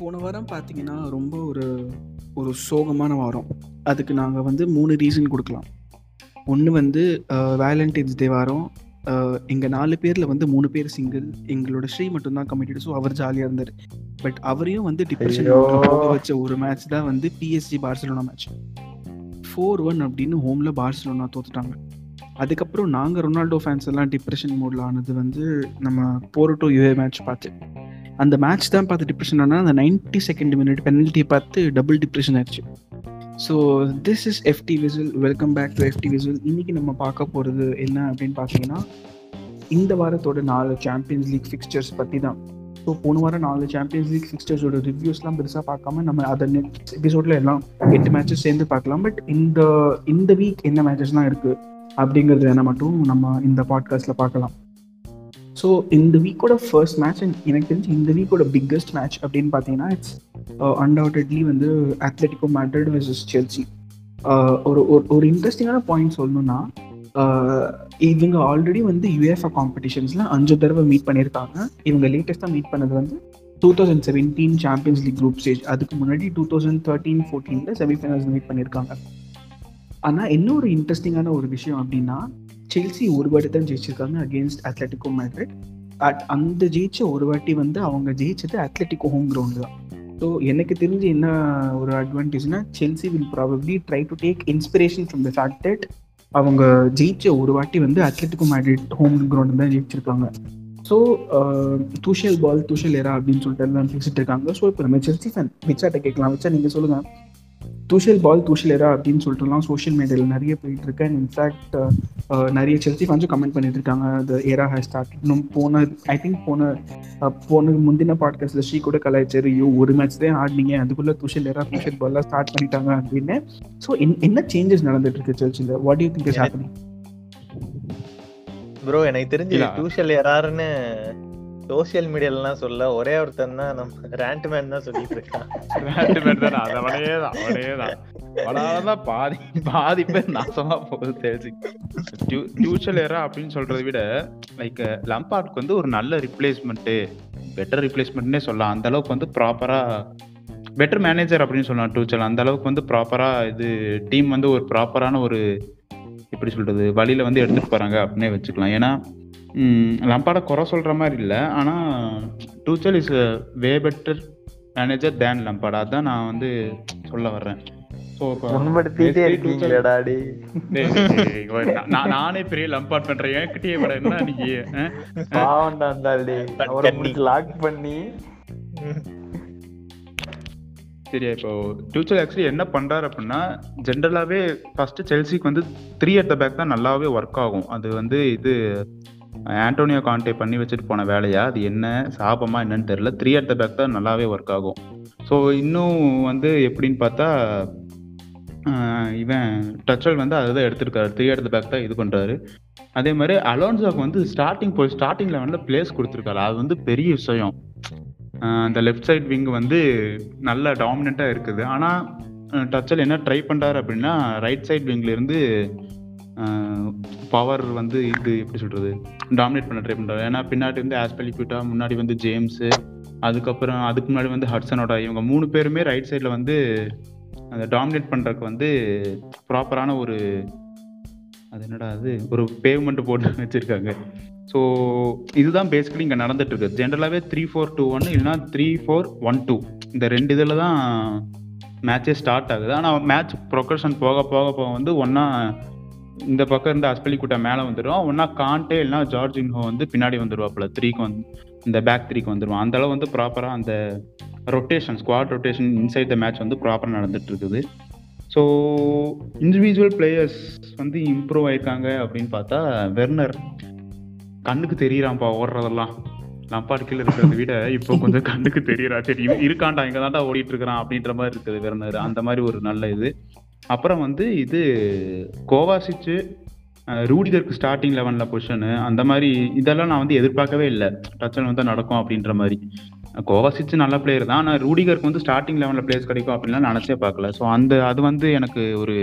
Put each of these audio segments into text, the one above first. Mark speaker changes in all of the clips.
Speaker 1: போன வாரம் பார்த்தீங்கன்னா, ரொம்ப ஒரு ஒரு சோகமான வாரம். அதுக்கு நாங்க வந்து 3 ரீசன் குடுக்கலாம். ஒண்ணு வந்து வேலண்டைன்ஸ் டே வாரம். அ எங்க 4 பேர்ல வந்து 3 பேர் சிங்கிள். எங்களோட ஸ்ரீ மட்டும் தான் கமிட்டட். ஸோ அவர் ஜாலியா இருந்தாரு. பட் அவரையும் வந்து டிப்ரஷன் போக வச்ச ஒரு மேட்ச் தான் வந்து பிஎஸ்ஜி பார்சிலோனா மேட்ச். 4-1 அப்படின்னு ஹோம்ல பார்சிலோனா தோத்துட்டாங்க. அதுக்கப்புறம் நாங்க ரொனால்டோ ஃபேன்ஸ் எல்லாம் டிப்ரஷன் மோட்ல ஆனது வந்து நம்ம போர்ட்டோ யுஏ மேட்ச் பார்த்து. அந்த மேட்ச் தான் பார்த்து டிப்ரெஷன் ஆனால் அந்த 92nd மினிட் பெனல்ட்டிய பார்த்து டபுள் டிப்ரெஷன் ஆயிடுச்சு so this is FT whistle. Welcome back to FT whistle. இன்னைக்கு நம்ம பார்க்க போகிறது என்ன அப்படின்னு பார்த்தீங்கன்னா, இந்த வாரத்தோட நாலு சாம்பியன்ஸ் லீக் ஃபிக்ஸ்டர்ஸ் பற்றி தான். ஸோ போன வாரம் நாலு சாம்பியன்ஸ் லீக் ஃபிக்ஸ்டர்ஸோட ரிவ்யூஸ்லாம் பெருசாக பார்க்காம நம்ம அதை நெக்ஸ்ட் எபிசோடில் எல்லாம் எட்டு மேட்சஸ் சேர்ந்து பார்க்கலாம். பட் இந்த இந்த வீக் என்ன மேட்சஸ்லாம் இருக்குது அப்படிங்கிறது வேணால் மட்டும் நம்ம இந்த பாட்காஸ்ட்ல பார்க்கலாம். ஸோ இந்த வீக்கோட ஃபர்ஸ்ட் மேட்ச் எனக்கு தெரிஞ்சு இந்த வீக்கோட பிக்கஸ்ட் மேட்ச் அப்படின்னு பார்த்தீங்கன்னா, இட்ஸ் அ அன்டவுட்டட்லி வந்து அத்லெட்டிகோ மேட்ரிட் வெர்சஸ் செல்சி. ஒரு ஒரு ஒரு பாயிண்ட் சொல்லணும்னா, uh, இவங்க ஆல்ரெடி வந்து யுஎஃப்ஏ காம்படிஷன்ஸ்ல 5 தடவ மீட் பண்ணியிருக்காங்க. இவங்க லேட்டஸ்ட்டாக மீட் பண்ணது வந்து 2017 சாம்பியன்ஸ் லீக் குரூப் ஸ்டேஜ். அதுக்கு முன்னாடி 2013, 14ல செமிஃபைனல்ஸ் மீட் பண்ணியிருக்காங்க. ஆனால் என்ன ஒரு ஒரு விஷயம் அப்படின்னா, செல்சி ஒரு வாட்டி தான் ஜெயிச்சிருக்காங்க அகேன்ஸ்ட் அத்லட்டிகோ மேட்ரிட். அட் அந்த ஜெயிச்ச ஒரு வாட்டி வந்து அவங்க ஜெயிச்சது அத்லட்டிகோ ஹோம் கிரவுண்ட் தான். ஸோ எனக்கு தெரிஞ்சு என்ன ஒரு அட்வான்டேஜ்னா, Chelsea will probably try to take inspiration from the fact that அவங்க ஜெயிச்ச ஒரு வாட்டி வந்து அத்லட்டிகோ மேட்ரிட் ஹோம் கிரவுண்ட் தான் ஜெயிச்சிருக்காங்க. ஸோ தூஷல் பால் துஷல் எரா அப்படின்னு சொல்லிட்டு எல்லாம் பேசிட்டு இருக்காங்க. ஸோ இப்போ நம்ம செல்சி ஃபேன் விச்சாட்ட கேட்கலாம். விச்சா நீங்க சொல்லுங்க. துஷல் பால் துஷல் எரா அப்படின்னு சொல்லிட்டுலாம் சோஷியல் மீடியால நிறைய போயிட்டு இருக்கு. அண்ட் இன்ஃபேக்ட் நிறைய செல்சி ஃபேன்ஸும் கமெண்ட் பண்ணிட்டு இருக்காங்க. த எரா ஹேஸ் ஸ்டார்டட் இன்னும் போன ஐ திங்க் போன போன முந்தின பாட்காஸ்ட்ல ஸ்ரீ கூட கலாய்ச்சாரு. ஐயோ! ஒரு மேட்ச் தான் ஆடுனீங்க. அதுக்குள்ள துஷல் எரா, துஷல் பால்லாம் ஸ்டார்ட் பண்ணிட்டாங்க அப்படின்னு. ஸோ என் என்ன சேஞ்சஸ் நடந்துட்டு இருக்கு செல்சில? What do you think is happening?
Speaker 2: Bro எனக்கு தெரிஞ்சு. டூஷல் யாருன்னு சோசியல் மீடியாலாம் சொல்ல ஒரே ஒருத்தன் தான் நம்ம ரேண்ட் மேன் தான் சொல்லிட்டு இருக்கான்.
Speaker 3: ரேண்ட் மேன் தானே அவனே தான் அவனே தான். அவனாலதான் பாதி பாதி பேர் நாசமா போகுது தெரிஞ்சு. டியூ ஏரா அப்படின்னு சொல்றதை விட லைக் லம்பாட்க்கு வந்து ஒரு நல்ல ரிப்ளேஸ்மெண்ட்டு பெட்டர் ரிப்ளேஸ்மெண்ட்னே சொல்லலாம். அந்த அளவுக்கு வந்து ப்ராப்பரா பெட்டர் மேனேஜர் அப்படின்னு சொல்லலாம் டூச்சல். அந்த அளவுக்கு வந்து ப்ராப்பரா இது டீம் வந்து ஒரு ப்ராப்பரான ஒரு எப்படி சொல்றது வழியில வந்து எடுத்துட்டு போறாங்க அப்படின்னே வச்சுக்கலாம். ஏன்னா ம் லம்பார்ட குறை சொல்ற மாதிரி இல்ல. ஆனா Tuchel is way better manager than Lampard. அதான் நான் வந்து சொல்ல வர்றேன். நான் பெரிய லம்பார்ட் பண்றேன். என்கிட்டயே விட என்ன நீ அ? அ?
Speaker 2: பாவம்டா அந்த ஆள் டேய். அவரை
Speaker 3: தண்ணி.
Speaker 2: புடிச்சு லாக் பண்ணி
Speaker 3: சரியா இப்போ டூச்சல் ஆக்சுவலி என்ன பண்றாரு அப்படின்னா ஜென்ரலாவே ஃபர்ஸ்ட் செல்சிக்கு வந்து த்ரீ அட் த பேக் தான் நல்லாவே ஒர்க் ஆகும். அது வந்து இது ஆண்டோனியோ காண்டே பண்ணி வச்சுட்டு போன வேலையா அது என்ன சாபமா என்னன்னு தெரியல. த்ரீ அட் த பேக் தான் நல்லாவே ஒர்க் ஆகும். ஸோ இன்னும் வந்து எப்படின்னு பார்த்தா இவன் டச்சல் வந்து அதை தான் எடுத்திருக்காரு. த்ரீ அட் த பேக் தான் இது பண்ணுறாரு அதே மாதிரி அலோன்சோக்கு வந்து ஸ்டார்டிங் போய் ஸ்டார்டிங் லெவனில் பிளேஸ் கொடுத்துருக்காரு. அது வந்து பெரிய விஷயம். அந்த லெஃப்ட் சைட் விங் வந்து நல்ல டாமினண்ட்டாக இருக்குது. ஆனால் டச்சல் என்ன ட்ரை பண்ணுறாரு அப்படின்னா, ரைட் சைட் விங்கிலேருந்து இருந்து பவர் வந்து இது எப்படி சொல்கிறது டாமினேட் பண்ண ட்ரை பண்றாரு. ஏன்னா பின்னாடி வந்து ஆஸ்பெலிக்யூட்டா, முன்னாடி வந்து ஜேம்ஸு அதுக்கப்புறம் அதுக்கு முன்னாடி வந்து ஹட்சனோட இவங்க மூணு பேருமே ரைட் சைடில் வந்து அந்த டாமினேட் பண்ணுறதுக்கு வந்து ப்ராப்பரான ஒரு அது என்னடா அது ஒரு பேமெண்ட் போட்டு வச்சிருக்காங்க. ஸோ இதுதான் பேசிக்கலி இங்க நடந்துட்டு இருக்கு. ஜென்ரலாவே 3-4-2-1 இல்லைன்னா 3-4-1-2 இந்த ரெண்டு இதில் தான் மேட்சே ஸ்டார்ட் ஆகுது. ஆனால் மேட்ச் ப்ரொக்ரஷன் போக போக போக வந்து ஒன்றா இந்த பக்கம் இருந்து அஸ்பெலிகுட்டா மேலே வந்துரும். ஒண்ணா காண்டே இல்லைன்னா ஜார்ஜின்ஹோ வந்து பின்னாடி வந்துடுவாப்புல த்ரீக்கு வந்து இந்த பேக் த்ரீக்கு வந்துடுவோம் அந்த அளவு வந்து ப்ராப்பராக அந்த rotation squad rotation inside the match வந்து ப்ராப்பராக நடந்துட்டு இருக்குது. ஸோ இண்டிவிஜுவல் பிளேயர்ஸ் வந்து இம்ப்ரூவ் ஆயிருக்காங்க அப்படின்னு பார்த்தா வெர்னர் கண்ணுக்கு தெரியறான்ப்பா ஓடுறதெல்லாம். லம்பார்ட் கீழே இருக்கிறத விட இப்போ கொஞ்சம் கண்ணுக்கு தெரியறா சரி இருக்காண்டா இருக்கான்டா இங்க தான்டா ஓடிட்டு இருக்கிறான் அப்படின்ற மாதிரி இருக்குது வெர்னர். அந்த மாதிரி ஒரு நல்ல இது. அப்புறம் வந்து இது கோவாசிச்சு ரூடிகருக்கு ஸ்டார்ட்டிங் 11ல பொசிஷனு அந்த மாதிரி இதெல்லாம் நான் வந்து எதிர்பார்க்கவே இல்லை டச்சல் வந்து நடக்கும் அப்படின்ற மாதிரி கோவாசிச்சு நல்ல பிளேயர் தான். ஆனால் ரூடிகருக்கு வந்து ஸ்டார்டிங் லெவனில் பிளேஸ் கிடைக்கும் அப்படின்லாம் நினைச்சே பார்க்கல. ஸோ அந்த அது வந்து எனக்கு ஒரு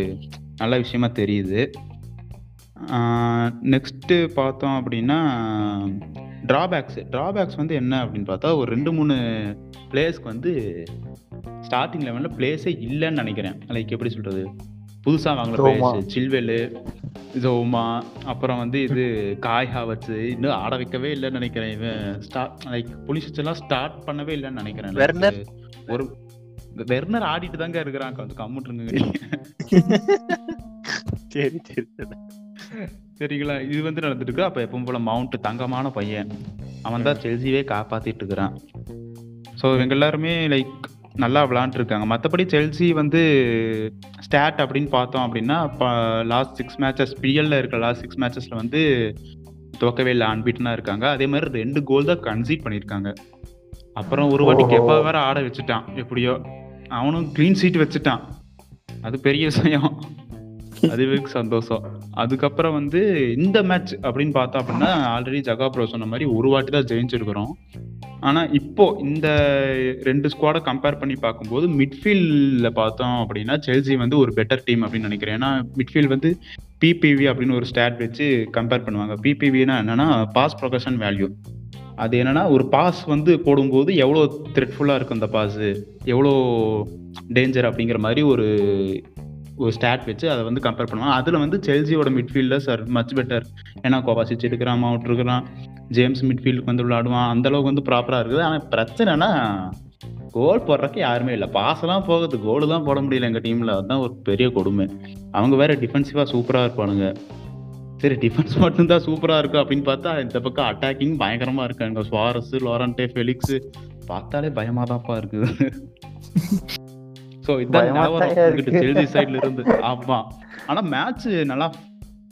Speaker 3: நல்ல விஷயமா தெரியுது. நெக்ஸ்ட்டு பார்த்தோம் அப்படின்னா, ட்ராபேக்ஸ் ட்ராபேக்ஸ் வந்து என்ன அப்படின்னு பார்த்தா ஒரு ரெண்டு மூணு பிளேயர்ஸ்க்கு வந்து ஸ்டார்டிங் லெவலில் பிளேஸே இல்லைன்னு நினைக்கிறேன். லைக் எப்படி சொல்றது? புதுசா வாங்கின
Speaker 2: ஜோமா.
Speaker 3: பிளேயர்ஸ் சில்வெலு ஜோமா அப்புறம் வந்து இது காய் ஹாவர்ட்ஸ் இன்னும் ஆட வைக்கவே இல்லைன்னு நினைக்கிறேன். இவன் ஸ்டார்ட் லைக் புலிசிச் எல்லாம் ஸ்டார்ட் பண்ணவே இல்லைன்னு நினைக்கிறேன்? ஒரு வெர்னர் ஆடிட்டு தாங்க இருக்கிறான். கொஞ்சம் கம்முட்டுருங்க
Speaker 2: சரி சரி சரி.
Speaker 3: சரிங்களா? இது வந்து நடந்துட்டு இருக்கு. அப்ப எப்பவும் போல மவுண்ட் தங்கமான பையன். அவன் தான் செல்சியே காப்பாத்திட்டு இருக்கிறான். ஸோ இவங்க எல்லாருமே லைக் நல்லா விளாண்டுருக்காங்க. மற்றபடி செல்சி வந்து ஸ்டாட் அப்படின்னு பார்த்தோம் அப்படின்னா லாஸ்ட் சிக்ஸ் மேட்சஸ் பிஎல்ல இருக்க லாஸ்ட் சிக்ஸ் மேட்சஸ்ல வந்து துவக்கவே இல்லை. அன்பீட்டனா இருக்காங்க. அதே மாதிரி ரெண்டு கோல் தான் கன்சீட் பண்ணியிருக்காங்க. அப்புறம் ஒரு வாட்டி. கெப்பா வேற ஆட வச்சுட்டான். எப்படியோ. அவனும் க்ளீன் சீட் வச்சுட்டான். அது பெரிய விஷயம். அதுவே சந்தோஷம். அதுக்கப்புறம் வந்து இந்த மேட்ச் அப்படின்னு பார்த்தோம் அப்படின்னா ஆல்ரெடி ஜகா ப்ரோ சொன்ன மாதிரி ஒரு வாட்டி தான் ஜெயிச்சிருக்கிறோம். ஆனால் இப்போ இந்த ரெண்டு ஸ்குவாடை கம்பேர் பண்ணி பார்க்கும்போது மிட்ஃபீல்டில் பார்த்தோம் அப்படின்னா செல்சி வந்து ஒரு பெட்டர் டீம் அப்படின்னு நினைக்கிறேன். ஏன்னா மிட்ஃபீல்ட் வந்து பிபிவி அப்படின்னு ஒரு ஸ்டாட் வச்சு கம்பேர் பண்ணுவாங்க. பிபிவினா என்னன்னா பாஸ் ப்ரொகஷன் வேல்யூ அது என்னன்னா ஒரு பாஸ் வந்து போடும்போது எவ்வளோ த்ரெட்ஃபுல்லாக இருக்கும் அந்த பாஸ் எவ்வளோ டேஞ்சர் அப்படிங்கிற மாதிரி ஒரு ஒரு ஸ்டாட் வச்சு அதை வந்து கம்பேர் பண்ணுவாங்க. அதில் வந்து செல்சியோட மிட்ஃபீல்டர்ஸ் ஆர் மச் பெட்டர் ஏன்னா கோவாசிச் இருக்கிறான் மவுண்ட் இருக்கிறான் ஜேம்ஸ் மிட்ஃபீல்டுக்கு வந்து விளையாடுவான். அந்தளவுக்கு வந்து ப்ராப்பராக இருக்குது. ஆனால் பிரச்சனைனா கோல் போடுறதுக்கு யாருமே இல்லை. பாசெல்லாம் போகுது. கோல் தான் போட முடியல எங்கள் டீமில் அதுதான் ஒரு பெரிய கொடுமை. அவங்க வேற டிஃபென்சிவாக சூப்பராக இருப்பானுங்க. சரி டிஃபென்ஸ் மட்டும்தான் சூப்பராக இருக்கும் அப்படின்னு பார்த்தா இந்த பக்கம் அட்டாக்கிங் பயங்கரமாக இருக்காங்க சுவாரஸ் லோரண்டே ஃபெலிக்ஸ் பார்த்தாலே பயமாக தான்ப்பா இருக்குது. ஸோ இதான்
Speaker 2: பயமா
Speaker 3: நிலவரம்
Speaker 2: தான்
Speaker 3: இங்கிட்டு
Speaker 2: இருக்கு.
Speaker 3: செல்சி சைடுல இருந்து. ஆமா. ஆனா மேட்ச் நல்லா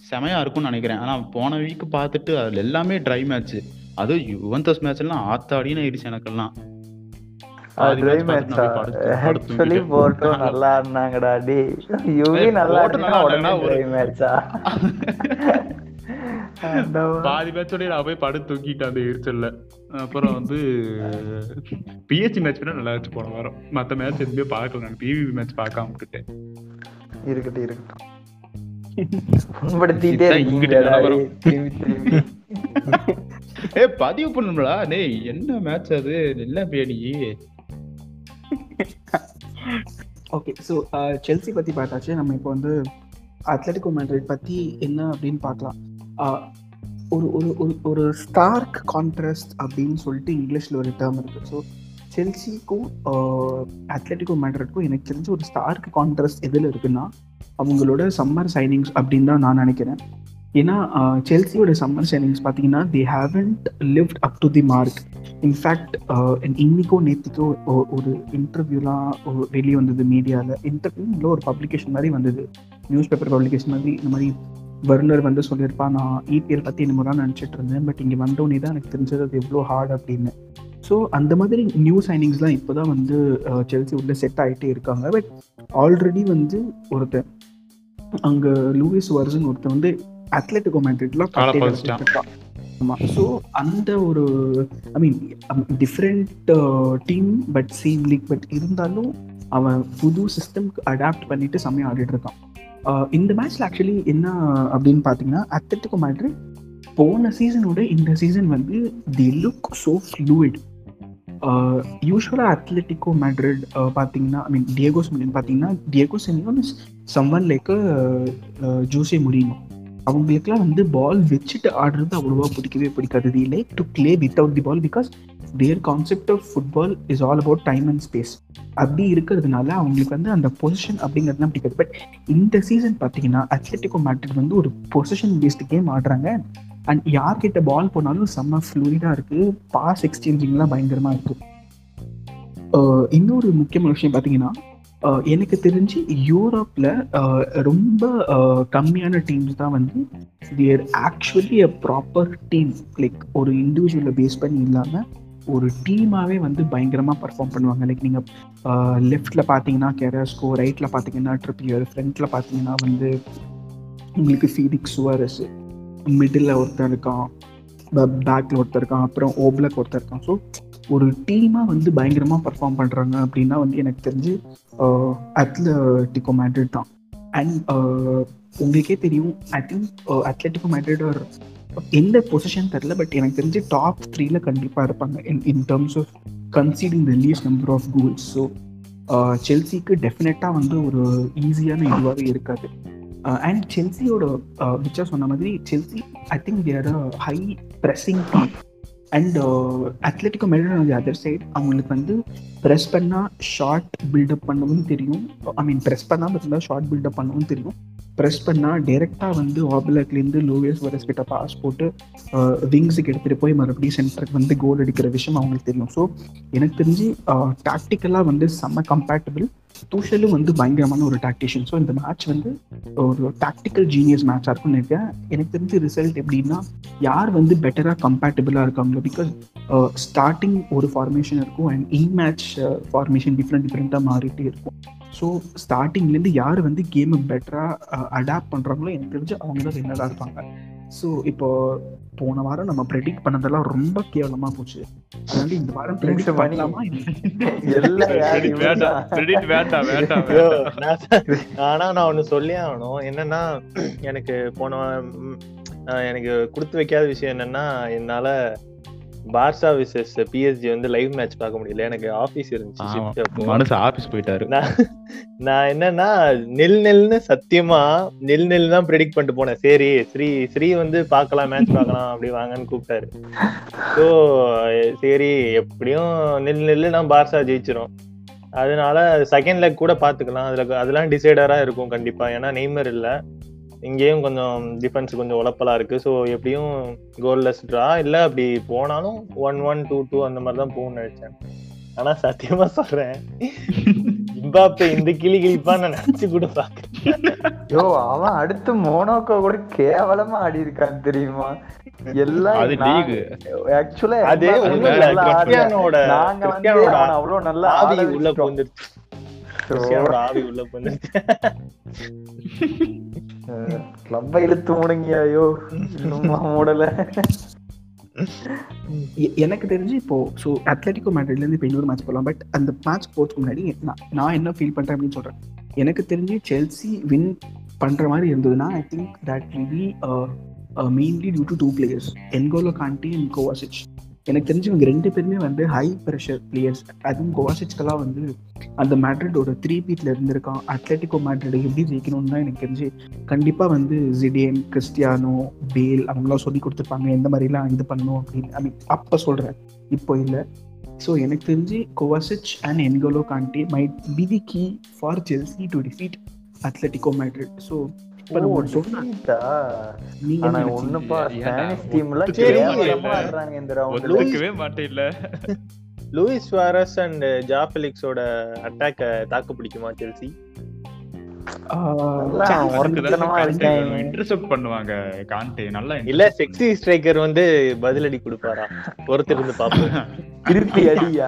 Speaker 3: செமையா இருக்கும்னு நினைக்கிறேன். ஆனா போன வீக் பார்த்துட்டு அதுல எல்லாமே ட்ரை மேட்ச் அதுவும் யுவந்தஸ் மேட்ச் எல்லாம் ஆத்தாடின்னு ஆயிடுச்சு எனக்கெல்லாம்.
Speaker 2: நல்லா இருந்தாங்கடா. யுவி நல்லா இருந்தா உடனே மேட்சா
Speaker 3: பாதி மேட்சோடய நான் போய் படுத்து தூக்கிட்டேன் அந்த எரிச்சல்ல. அப்புறம் வந்து பிஹெச்சி மேட்ச் வேணா நல்லா இருந்துச்சு போன வாரம். மத்த மேட்ச் எதுவுமே பார்க்கல நான். பிவிபி மேட்ச் பார்க்காம விட்டுட்டேன்.
Speaker 2: இருக்கட்டும் இருக்கட்டும். புண்படுத்திட்டே
Speaker 3: ஏ பதிவு பண்ணுங்களா டேய் என்ன மேட்ச் அது? என்ன பேடி
Speaker 1: ஓகே ஸோ செல்சி பற்றி பார்த்தாச்சு. நம்ம இப்போ வந்து அத்லட்டிகோ மேட்ரிட் பற்றி என்ன அப்படின்னு பார்க்கலாம். ஒரு ஒரு ஒரு ஒரு ஸ்டார்க் கான்ட்ராஸ்ட் அப்படின்னு சொல்லிட்டு இங்கிலீஷில் ஒரு டேர்ம் இருக்குது ஸோ செல்சிக்கும் அத்லெட்டிக்கோ மேட்ரிட்க்கும் எனக்கு தெரிஞ்ச ஒரு ஸ்டார்க் கான்ட்ராஸ்ட் எதில் இருக்குன்னா அவங்களோட சம்மர் சைனிங்ஸ் அப்படின்னு தான் நான் நினைக்கிறேன். ஏன்னா செல்சியோட சம்மர் சைனிங்ஸ் பார்த்தீங்கன்னா they haven't lived up to the mark in fact இன்னிக்கோ நேத்திக்கோ ஒரு இன்டர்வியூலாம் வெளியே வந்தது மீடியாவில் இன்டர்வியூ இல்லை ஒரு பப்ளிகேஷன் மாதிரி வந்தது. நியூஸ் பேப்பர் பப்ளிகேஷன் மாதிரி இந்த மாதிரி வர்னர் வந்து சொல்லியிருப்பா நான் இபிஎல் பற்றி என்னமோ தான் நினச்சிட்டு இருந்தேன். பட் இங்கே வந்தோடனே தான் எனக்கு தெரிஞ்சது அது எவ்வளோ ஹார்ட் அப்படின்னு. ஸோ அந்த மாதிரி நியூ சைனிங்ஸ்லாம் இப்போ தான் வந்து செல்சி உள்ள செட் ஆகிட்டே இருக்காங்க. பட் ஆல்ரெடி வந்து ஒருத்தன் அங்கே லூயிஸ் வர்சன் ஒருத்தன் வந்து அத்லெட்டிகோ மேட்ரிட்ல
Speaker 3: காலை பதிச்சிட்டான்.
Speaker 1: ஆமாம் ஸோ அந்த ஒரு I mean different team but same league but இருந்தாலும் அவன் புது சிஸ்டம்க்கு அடாப்ட் பண்ணிட்டு செம்மையாக ஆடிட்டு இருக்கான். இந்த மேட்ச்ல ஆக்சுவலி என்ன அப்படின்னு பார்த்தீங்கன்னா அத்லெட்டிகோ மேட்ரிட் போன சீசனோட இந்த சீசன் வந்து தி லுக் ஸோ ஃப்ளூயிட் யூஸ்வலாக அத்லெட்டிக்கோ மேட்ரிட் பார்த்தீங்கன்னா ஐ மீன் டியகோ சிமிலியன் பார்த்தீங்கன்னா Diego Simeone is someone like juicy முடியும் அவங்களுக்குலாம் வந்து பால் வச்சுட்டு ஆடுறது அவ்வளோவா பிடிக்கவே பிடிக்காது they like to play without the ball because their concept of football is all about time and space அப்படி இருக்கிறதுனால அவங்களுக்கு வந்து அந்த பொசிஷன் அப்படிங்கிறதுலாம் பிடிக்காது. பட் இந்த சீசன் பார்த்தீங்கன்னா அத்லெட்டிகோ மேட்ரிட் வந்து ஒரு பொசிஷன் பேஸ்டு கேம் ஆடுறாங்க. அண்ட் யார்கிட்ட பால் போனாலும் செம்ம ஃப்ளூயிடாக இருக்குது பாஸ் எக்ஸ்சேஞ்சிங்லாம் பயங்கரமாக இருக்குது இன்னொரு முக்கியமான விஷயம் பார்த்தீங்கன்னா எனக்கு தெரிஞ்சு யூரோப்பில் ரொம்ப கம்மியான டீம்ஸ் தான் வந்து they're actually a proper team like ஒரு இண்டிவிஜுவலை பேஸ் பண்ணி இல்லாமல் ஒரு டீமாகவே வந்து பயங்கரமாக பர்ஃபார்ம் பண்ணுவாங்க. லைக் நீங்கள் லெஃப்டில் பார்த்தீங்கன்னா கெராஸ்கோ ரைட்டில் பார்த்தீங்கன்னா ட்ரிப்பியர் ஃப்ரண்ட்டில் பார்த்தீங்கன்னா வந்து உங்களுக்கு ஃபீனிக்ஸ் சுவாரஸ் மிடில் ஒருத்தர் இருக்கான் பேக்கில் ஒருத்தர் இருக்கான் அப்புறம் ஓப்லக் ஒருத்தர் இருக்கான். ஸோ ஒரு டீமாக வந்து பயங்கரமாக பர்ஃபார்ம் பண்ணுறாங்க அப்படின்னா வந்து எனக்கு தெரிஞ்சு அத்லட்டிகோ மேட்ரிட் தான். அண்ட் உங்களுக்கே தெரியும் I think Atletico Madrid are எந்த பொசிஷன் தெரில பட் எனக்கு தெரிஞ்சு டாப் த்ரீல கண்டிப்பாக இருப்பாங்க. In in terms of conceding the least number of goals so செல்சிக்கு டெஃபினட்டாக வந்து ஒரு ஈஸியான இதுவாகவே இருக்காது. Uh, அண்ட் செல்சியோட uh, விச்சா சொன்ன மாதிரி Chelsea I think they're high pressing team and Atletico Madrid on the other side அவங்களுக்கு வந்து ப்ரெஸ் பண்ணால் ஷார்ட் பில்டப் பண்ணவும் தெரியும். ஐ மீன் ப்ரெஸ் பண்ணாமல் இருந்தால் ஷார்ட் பில்டப் பண்ணவும் தெரியும். ப்ரெஸ் பண்ணால் டேரெக்டாக வந்து ஆபிலக்லேருந்து லூவியஸ் வரஸ் கிட்ட பாஸ் போட்டு விங்ஸுக்கு எடுத்துகிட்டு போய் மறுபடியும் சென்டருக்கு வந்து கோல் அடிக்கிற விஷயம் அவங்களுக்கு தெரியும். ஸோ எனக்கு தெரிஞ்சு டாக்டிக்கலாக வந்து செம்ம கம்பேட்டபிள் தூஷலும் வந்து பயங்கரமான ஒரு டாக்டிஷியன் ஸோ இந்த மேட்ச் வந்து ஒரு டாக்டிக்கல் ஜீனியஸ் மேட்சாக இருக்கும்னு இருக்கேன் எனக்கு தெரிஞ்ச ரிசல்ட் எப்படின்னா யார் வந்து பெட்டராக கம்பேட்டபிளாக இருக்காங்களோ பிகாஸ் ஸ்டார்டிங் ஒரு ஃபார்மேஷன் இருக்கும் and in match formation different டிஃப்ரெண்ட்டாக மாறிட்டே இருக்கும். ஸோ ஸ்டார்டிங்லேருந்து யார் வந்து கேமை பெட்டராக அடாப்ட் பண்ணுறாங்களோ எனக்கு தெரிஞ்சு அவங்க தான் வின்னராக இருப்பாங்க. ஸோ இப்போ போன வாரம் நம்ம ப்ரெடிக்ட் பண்ணதெல்லாம் ரொம்ப கேவலமா போச்சு. அதனால இந்த வாரம் ப்ரெடிக்ட். பண்ணலாமா
Speaker 2: ஆனா நான் ஒண்ணு சொல்லி ஆகணும். என்னன்னா எனக்கு போன எனக்கு கொடுத்து வைக்காத விஷயம் என்னன்னா என்னால பார்சா விசஸ் பிஎஸ்ஜி வந்து லைவ் மேட்ச் பார்க்க முடியல. எனக்கு ஆபீஸ் இருந்துச்சு.
Speaker 3: மனசு ஆபீஸ் போயிட்டாரு.
Speaker 2: நான் என்னன்னா நெல் நெல்னு சத்தியமா நெல் நெல் தான் ப்ரெடிக்ட் பண்ணிட்டு போனேன். சரி ஸ்ரீ ஸ்ரீ வந்து பார்க்கலாம் மேட்ச் பார்க்கலாம் அப்படி வாங்கன்னு கூப்பிட்டாரு. ஸோ சரி எப்படியும் நெல் நெல்லு நான் பார்சா ஜெயிச்சிரும். அதனால செகண்ட் லெக் கூட பாத்துக்கலாம் அதுல அதெல்லாம் டிசைடரா இருக்கும் கண்டிப்பா. ஏன்னா நெய்மர் இல்ல. இங்கேயும் கொஞ்சம் டிஃபென்ஸ் கொஞ்சம் உழப்பலா இருக்கு. ஸோ எப்படியும் கோல்லெஸ் ட்ரா இல்ல. அப்படி போனாலும் ஒன் ஒன் டூ டூ அந்த மாதிரி தான் போகணும்னு நினைச்சேன். ஆனா சத்தியமா சொல்றேன். இம்பாப்பே இந்த கிளி கிளிப்பா நான் நினைச்சு கூட பாக்குறேன்
Speaker 4: யோ அவன் அடுத்து மோனோக்கோ கூட கேவலமா ஆடி இருக்கான் தெரியுமா? எல்லாம். ஆக்சுவலா
Speaker 2: அது
Speaker 4: நாங்க வந்து அவ்வளவு நல்லா
Speaker 2: உள்ள
Speaker 4: வச்சிட்டோம். கிளப்ப இழுத்து முடங்கியாயோ இன்னுமா மூடல.
Speaker 1: எ- எனக்கு தெரிஞ்சு இப்போ ஸோ அத்லட்டிகோ மேட்ரிட்லேருந்து இப்போ இன்னொரு மேட்ச் போகலாம் பட் அந்த மேட்ச் போகிறதுக்கு முன்னாடி நான் நான் என்ன ஃபீல் பண்ணுறேன் அப்படின்னு சொல்கிறேன் எனக்கு தெரிஞ்சு செல்சி வின் பண்ணுற மாதிரி இருந்ததுன்னா I think that will be mainly due to two players N'Golo Kante and Kovacic எனக்கு தெரிஞ்சு இவங்க ரெண்டு பேருமே வந்து ஹை ப்ரெஷர் பிளேயர்ஸ் அதுவும் கோவாசிச்க்கெல்லாம் வந்து அந்த மேட்ரிடோட த்ரீ பீட்ல இருந்திருக்கான். அத்லட்டிகோ மேட்ரிட் எப்படி ஜெயிக்கணும்னு தான் எனக்கு தெரிஞ்சு கண்டிப்பாக வந்து ஜிடேன் கிறிஸ்டியானோ பேல் அவங்களாம் சொல்லி கொடுத்துருப்பாங்க. எந்த மாதிரிலாம் இது பண்ணணும் அப்படின்னு ஐ மீன் அப்போ சொல்கிறேன் இப்போ இல்லை. ஸோ எனக்கு தெரிஞ்சு Kovacic and N'Golo Kante might be the key for Chelsea to defeat Atletico Madrid so?
Speaker 4: ஒண்ணுப்பா Spanish கேவலமா ஆடுறாங்க இந்த
Speaker 2: லூயிஸ் சுவாரஸ் அண்ட் ஜாஃபெலிக்ஸோட அட்டாக்க தாக்கு பிடிக்குமா செல்சி.
Speaker 3: இன்டர்செப்ட் பண்ணுவாங்க காண்டே நல்லா
Speaker 2: இல்ல செக்ஸி ஸ்ட்ரைக்கர் வந்து பதிலடி கொடுப்பாரா? பொறுத்து இருந்து பாப்போம்
Speaker 4: திருப்பி அடியா?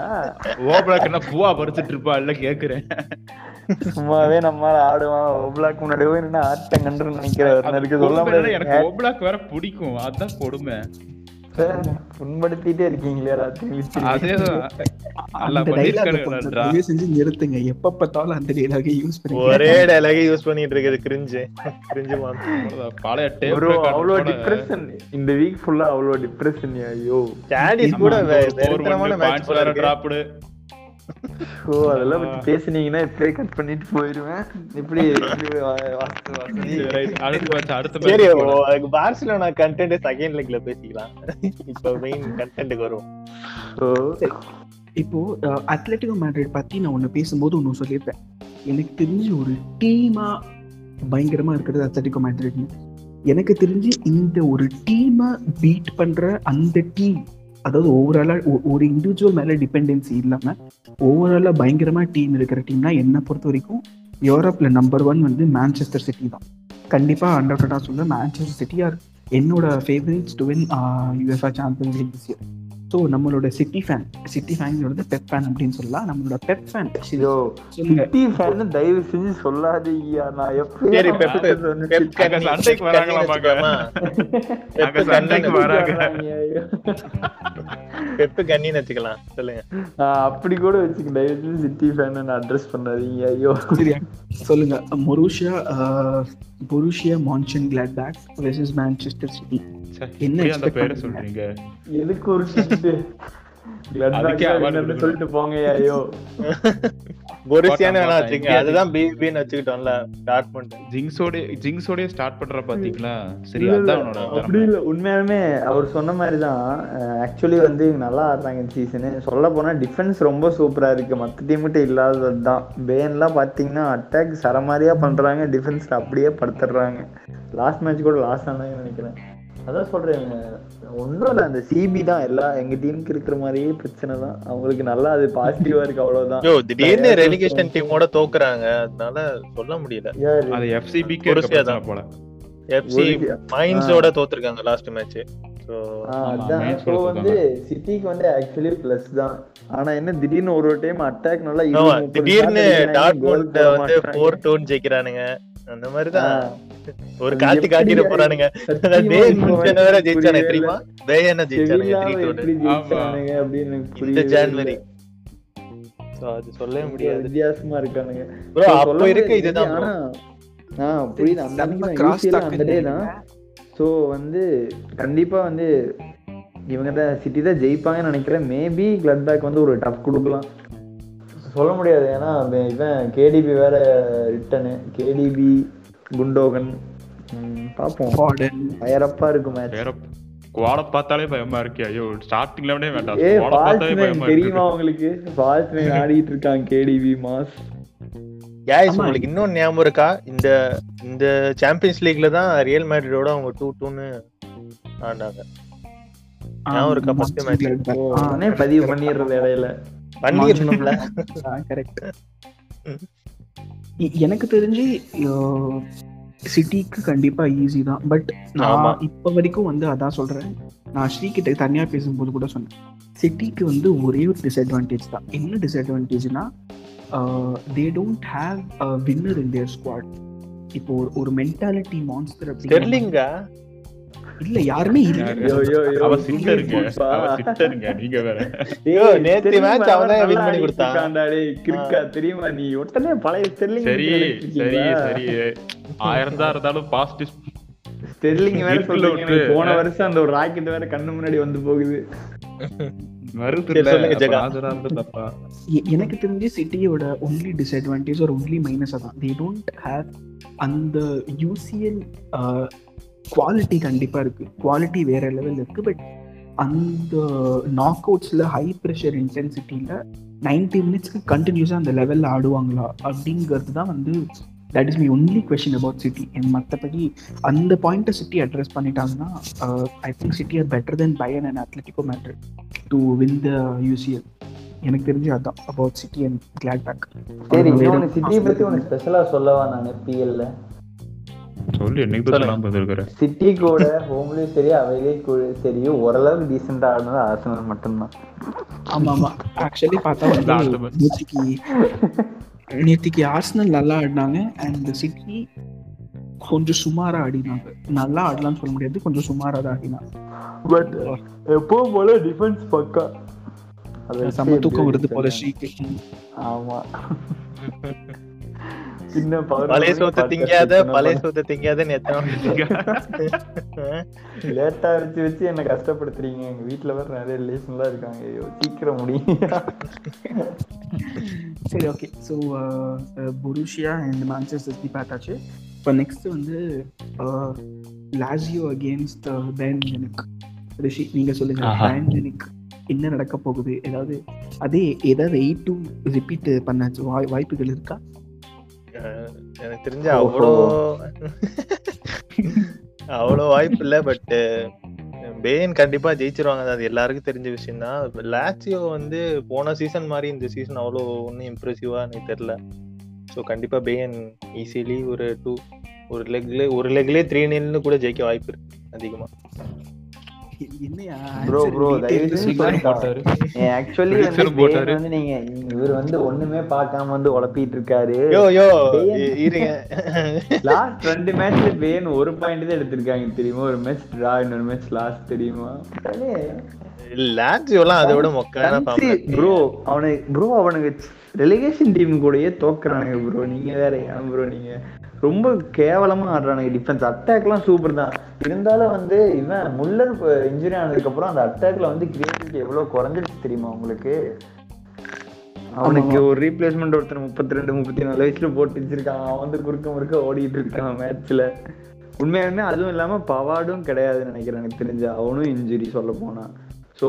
Speaker 3: என்ன பூவா பறிச்சிட்டு இருப்பா இல்ல கேக்குறேன்.
Speaker 4: சும்மாவே ஆடுவான். ஓப்லாக் முன்னாடி போய் நின்று ஆட்டம் கண்டு சொல்ல
Speaker 3: எனக்கு ஓபலாக் வேற பிடிக்கும். அதான் கொடுமை.
Speaker 4: புண்படுத்திட்டே இருக்கீங்களே ராத்திரி
Speaker 1: செஞ்சு நிறுத்துங்க. எப்ப பார்த்தாலும் அந்த டைலாகை யூஸ் பண்ணி
Speaker 2: ஒரே டைலாக யூஸ் பண்ணிட்டு இருக்குது கிரிஞ்சு கிரிஞ்சு.
Speaker 3: பழைய tape
Speaker 4: ப்ரோ
Speaker 3: record
Speaker 4: அவ்வளோ
Speaker 3: கூட
Speaker 4: டிப்ரெஷன் இந்த வீக் ஃபுல்லா அவ்வளோ டிப்ரெஷன் ஐயோ.
Speaker 2: சாடிஸ் கூட
Speaker 3: ஆமா,
Speaker 2: வே-
Speaker 3: ஒரு four
Speaker 2: வெறித்தனமான
Speaker 3: one
Speaker 2: மேட்ச்
Speaker 3: points
Speaker 4: ஓ அதெல்லாம் பத்தி பேசுனீங்கன்னா இப்படியே கட் பண்ணிட்டு போயிருவேன். இப்படி.
Speaker 3: சரி.
Speaker 2: ஓ, பார்சிலோனா கண்டென்ட் செகண்ட் லெக்ல பேசிக்கலாம். இப்போ மெயின் கண்டென்ட்டுக்கு வருவோம்.
Speaker 4: ஓ.
Speaker 1: இப்போ அத்லட்டிகோ மேட்ரிட் பத்தி நான் ஒன்று பேசும்போது ஒன்று சொல்லியிருப்பேன். எனக்கு தெரிஞ்சு ஒரு டீமா பயங்கரமா இருக்கிறது அத்லட்டிகோ மேட்ரிட்னு எனக்கு தெரிஞ்சு இந்த ஒரு டீமை பீட் பண்ற அந்த டீம் அதாவது ஓவராலாக ஒரு இண்டிவிஜுவல் மேலே டிபெண்டன்சி இல்லாமல் ஓவராலாக பயங்கரமாக டீம் இருக்கிற டீம்னா என்னை பொறுத்த வரைக்கும் யூரோப்பில் நம்பர் ஒன் வந்து மேன்செஸ்டர் சிட்டி தான். கண்டிப்பாக அண்டர்டாக சொல்ல மேன்செஸ்டர் சிட்டி ஆர் என்னோட favourites to win UEFA champion league this year so நம்மளோட சிட்டி ஃபேன் சிட்டி ஃபேன்ஸோட பெப் ஃபேன் அப்படின்னு சொல்லலாம். நம்மளோட பெப் ஃபேன்
Speaker 4: சிட்டி ஃபேன் தயவு செஞ்சு சொல்லாதீங்க நான்
Speaker 3: அங்க சண்டைக்கு வராங்க.
Speaker 2: கண்ணின்னு வச்சுக்கலாம். சொல்லுங்க.
Speaker 4: ஆஹ் அப்படி கூட வச்சுக்க தயவு சிட்டி ஃபேன் அட்ரஸ் பண்ணாதீங்க ஐயோ.
Speaker 1: சொல்லுங்க. Borussia Borussia Monchengladbach versus Manchester City என்ன
Speaker 4: எதுக்கு ஒரு சிட்டு சொல்லிட்டு போங்க ஐயோ.
Speaker 2: பொருசியான்னு வேணா வச்சுங்க.
Speaker 3: போட்டான்.
Speaker 2: அதுதான் பிபின்னு வச்சுக்கிட்டோம்ல ஸ்டார்ட் பண்ணிட்டேன்
Speaker 3: ஜிங்ஸோட ஜிங்ஸோட ஸ்டார்ட் பண்ற பாத்தீங்களா? சரி அதான்
Speaker 4: அப்படி. இல்ல உண்மையாலுமே அவர் சொன்ன மாதிரி தான் ஆக்சுவலி வந்து நல்லா ஆடுறாங்க இந்த சீசனு சொல்ல போனா டிஃபென்ஸ் ரொம்ப சூப்பரா இருக்கு. மத்த டீம்கிட்ட இல்லாதது தான். பேன்லாம் பாத்தீங்கன்னா அட்டாக் சரமாரியா பண்றாங்க. டிஃபென்ஸ் அப்படியே படுத்துடுறாங்க. லாஸ்ட் மேட்ச் கூட லாஸ் ஆனாங்கன்னு நினைக்கிறேன். அதான் சொல்றேன் ஒன்றும் இல்லை அந்த சிபி தான் எல்லா எங்க டீமுக்கு இருக்கிற மாதிரியே பிரச்சனை தான் அவங்களுக்கு நல்லா அது பாசிட்டிவா இருக்கு அவ்வளவுதான்
Speaker 2: ஐயோ திடீர்னு ரெலிகேஷன் டீமோட தோக்குறாங்க அதனால சொல்ல முடியல?
Speaker 3: அது எஃப்சிபிக்கு
Speaker 2: பொருசியா
Speaker 3: பிரச்சனை
Speaker 2: தான்.
Speaker 3: போல
Speaker 2: எஃப்சி
Speaker 4: ஒரு-
Speaker 2: மைன்ஸோட தோத்துருக்காங்க லாஸ்ட் மேட்ச்.
Speaker 4: வந்து சிட்டிக்கு வந்து ஆக்சுவலி பிளஸ் தான் ஆனா என்ன திடீர்னு ஒரு ஒரு டைம் அட்டாக் நல்லா
Speaker 2: திடீர்னு டாட்மண்ட் வந்து
Speaker 4: மாட்றாங்க.
Speaker 2: ஃபோர் டூன்னு ஜெயிக்கிறானுங்க அந்த மாதிரிதான். ஒரு காட்டிட்டு
Speaker 4: அது
Speaker 2: போறானுங்க. வேற ஜெயிச்சானே தெரியுமா? என்ன ஜெயிச்சானுங்க ஜான்வரி. அது சொல்லவே முடியாது.
Speaker 4: வித்தியாசமா இருக்கானுங்க.
Speaker 2: ப்ரோ
Speaker 4: So,
Speaker 2: அப்போ
Speaker 4: சொல்ல
Speaker 2: இருக்கு
Speaker 4: முடியாது.
Speaker 2: இதுதான் bro.
Speaker 4: ஆனா ஆ புரியுது. அந்த
Speaker 1: செம்ம
Speaker 4: அன்னைக்கு
Speaker 1: cross
Speaker 4: தான்
Speaker 1: talk
Speaker 4: அந்த டே
Speaker 1: ன்னு
Speaker 4: தான். ஸோ வந்து கண்டிப்பா வந்து இவங்க தான் சிட்டி தான் ஜெயிப்பாங்கன்னு நினைக்கிறேன். மேபி பேக் வந்து ஒரு டஃப் கொடுக்கலாம். சொல்ல முடியாது. ஏன்னா இவன் இவன் கேடிபி வேற ரிட்டனு கேடிபி குண்டோகன். ம், பார்ப்போம்
Speaker 1: ஃபார்டன்
Speaker 4: பயரப்பா இருக்கும் மேட்ச்
Speaker 3: குவாட பார்த்தாலே பயமா இருக்கு. ஐயோ ஸ்டார்டிங்ல விட வேண்டாம்.
Speaker 4: ஏ
Speaker 3: பார்த்தாலே பயமா
Speaker 4: தெரியுமா உங்களுக்கு? ஃபால்ஸ் ஆடிட்டு இருக்கான் கேடிபி மாஸ்
Speaker 1: ஆமா.
Speaker 2: உங்களுக்கு இன்னும் ஞாபகம் இருக்கா? இந்த இந்த சாம்பியன்ஸ் லீக்ல தான் ரியல் மேட்ரிடோட அவங்க டூ டூன்னு ஆனாங்க ஞாபகம் இருக்கா? Match?
Speaker 4: நானே பதிவு பண்ணிடுறது இடையில
Speaker 2: பண்ணிருந்தோம்ல
Speaker 1: கரெக்ட் எனக்கு தெரிஞ்சு சிட்டிக்கு கண்டிப்பா ஈஸி தான். பட். நான் இப்ப வரைக்கும் வந்து அதான் சொல்றேன். நான் ஸ்ரீகிட்ட தனியா பேசும்போது கூட சொன்னேன். சிட்டிக்கு வந்து ஒரே ஒரு டிஸ்அட்வான்டேஜ் தான். என்ன டிஸ்அட்வான்டேஜ்னா they don't have winner in their squad இப்போ ஒரு- மென்டாலிட்டி மான்ஸ்டர் அப்படி இல்ல யாருமே இல்ல.
Speaker 3: அவ சிட்டருங்க. அவ சிட்டருங்க நீங்க வேற.
Speaker 2: ஐயோ, நேத்து
Speaker 4: தெரியுமா,
Speaker 2: match அவன் தான் win பண்ணி கொடுத்தான்.
Speaker 4: கிறுக்கா, தெரியுமா நீ உடனே பழைய ஸ்டெர்லிங்
Speaker 3: சரி சரி? சரி. ஆயிரம் தான் இருந்தாலும் பாசிட்டிவ்
Speaker 4: ஸ்டெர்லிங் வேற. எனக்கு போன வருஷம் அந்த ஒரு ராக்கெட் வேற கண்ணு முன்னாடி வந்து போகுது.
Speaker 2: சொல்லுங்க,
Speaker 1: எனக்கு தெரிஞ்சு சிட்டியோட ஒன்லி டிஸ்அட்வான்டேஜ் ஒரு ஒன்லி மைனஸ் தான் தே டோன்ட் ஹேவ் அந்த யூசிஎல் குவாலிட்டி கண்டிப்பா இருக்கு. குவாலிட்டி வேற லெவல் இருக்கு பட் அந்த நாக் அவுட்ஸ்ல ஹை ப்ரெஷர் இன்டென்சிட்டியில 90 மினிட்ஸ்க்கு கண்டினியூஸாக அந்த லெவலில் ஆடுவாங்களா? அப்படிங்கிறது தான் வந்து that is my only question about City மற்றபடி அந்த பாயிண்ட்டை சிட்டி அட்ரஸ் பண்ணிட்டாங்கன்னா I think City are better than Bayern and Atletico Madrid to win the UCL எனக்கு தெரிஞ்சு அதான் about City and Gladbach
Speaker 4: சரி சிட்டியை பத்தி உனக்கு ஸ்பெஷலா சொல்லவா நான் பிஎல்ல
Speaker 3: சொல்லி என்னைக்கு சொல்லாம
Speaker 4: சிட்டி கூட ஹோம்லயும் சரி அவையிலேயும் கூட சரி ஓரளவுக்கு டீசெண்டா ஆடினது ஆர்சனல் மட்டும்தான்.
Speaker 1: ஆமா ஆமா ஆக்சுவலி பார்த்தா வந்து. நேத்திக்கு நேத்திக்கு ஆர்சனல் நல்லா ஆடினாங்க அண்ட் சிட்டி கொஞ்சம் சுமாரா ஆடினாங்க. நல்லா ஆடலாம்னு சொல்ல முடியாது கொஞ்சம் சுமாரா தான் ஆடினாங்க
Speaker 4: பட் எப்பவும் போல டிஃபென்ஸ் பக்கா? அது
Speaker 1: செம்ம தூக்கம் வருது போல ஸ்ரீக்கு
Speaker 4: ஆமா. Power
Speaker 2: பழைய சோத்து திங்காத பழைய
Speaker 4: பண்ண-
Speaker 2: சோத்து திங்காதன்னு எத்தனை
Speaker 4: லேட்டா வச்சு வச்சு என்ன கஷ்டப்படுத்துறீங்க. எங்க வீட்ல வேற நிறைய ரிலேஷன்லாம் இருக்காங்க. ஐயோ சீக்கிரம் முடியும்
Speaker 1: சரி okay so Borussia and Manchester City பார்த்தாச்சு. இப்போ நெக்ஸ்ட் வந்து லாசியோ அகேன்ஸ்ட் பேன் ஜெனிக் ரிஷி நீங்க சொல்லுங்க. பேன் ஜெனிக் என்ன நடக்க போகுது? ஏதாவது அதே ஏதாவது எயிட் டூ ரிப்பீட் பண்ணாச்சு வாய் வாய்ப்புகள் இருக்கா?
Speaker 2: எனக்கு தெரிஞ்ச அவ்வளோ அவ்வளோ வாய்ப்பு இல்லை பட் பேன் கண்டிப்பா ஜெயிச்சிருவாங்க. அது எல்லாருக்கும் தெரிஞ்ச விஷயம் தான் லாச்சியோ வந்து போன சீசன் மாதிரி இந்த சீசன் அவ்வளோ ஒன்றும் இம்ப்ரெசிவா எனக்கு தெரியல. ஸோ கண்டிப்பா பேன் ஈஸிலி ஒரு டூ ஒரு லெக்ல ஒரு லெக்லேயே த்ரீ நில்னு கூட ஜெயிக்க வாய்ப்பு இருக்கு அதிகமா.
Speaker 1: என்னையா
Speaker 4: ப்ரோ ப்ரோ ஆக்சுவலி வந்து நீங்க இவர் வந்து ஒண்ணுமே பார்க்காம வந்து உழப்பிட்டு இருக்காரு.
Speaker 2: யோ யோ
Speaker 4: பேன்.
Speaker 2: இ- இருங்க.
Speaker 4: லாஸ்ட் ரெண்டு மேட்ச்ல பேன் ஒரு பாயிண்ட் தான் எடுத்திருக்காங்க தெரியுமா? ஒரு மேட்ச் டிரா இன்னொரு மேட்ச் லாஸ்ட் தெரியுமா?
Speaker 2: லாட்சியோலாம் அதை விட மொக்கான
Speaker 4: ப்ரோ அவனுக்கு ப்ரோ அவனுக்கு ரெலிகேஷன் டீம் கூடயே தோக்குறானுங்க ப்ரோ நீங்க வேற ஏன் ப்ரோ நீங்க? ரொம்ப கேவலமா ஆடுறானுங்க. டிஃபென்ஸ் அட்டாக்லாம் சூப்பர் தான். இருந்தாலும் வந்து இவன் முல்லர் இன்ஜுரி ஆனதுக்கு அப்புறம் அந்த அட்டாக்ல வந்து கிரியேட்டிவிட்டி எவ்வளவு குறைஞ்சிருச்சு தெரியுமா உங்களுக்கு? அவனுக்கு ஒரு ரீப்ளேஸ்மெண்ட் ஒருத்தர் முப்பத்தி ரெண்டு முப்பத்தி நாலு வயசுல போட்டு வச்சிருக்கான். அவன் வந்து குறுக்க முறுக்க ஓடிட்டு இருக்கான் மேட்ச்ல உண்மையாலுமே அதுவும் இல்லாம பவார்டும் கிடையாதுன்னு நினைக்கிறேன் எனக்கு தெரிஞ்சு. அவனும் இன்ஜுரி சொல்ல போனா. சோ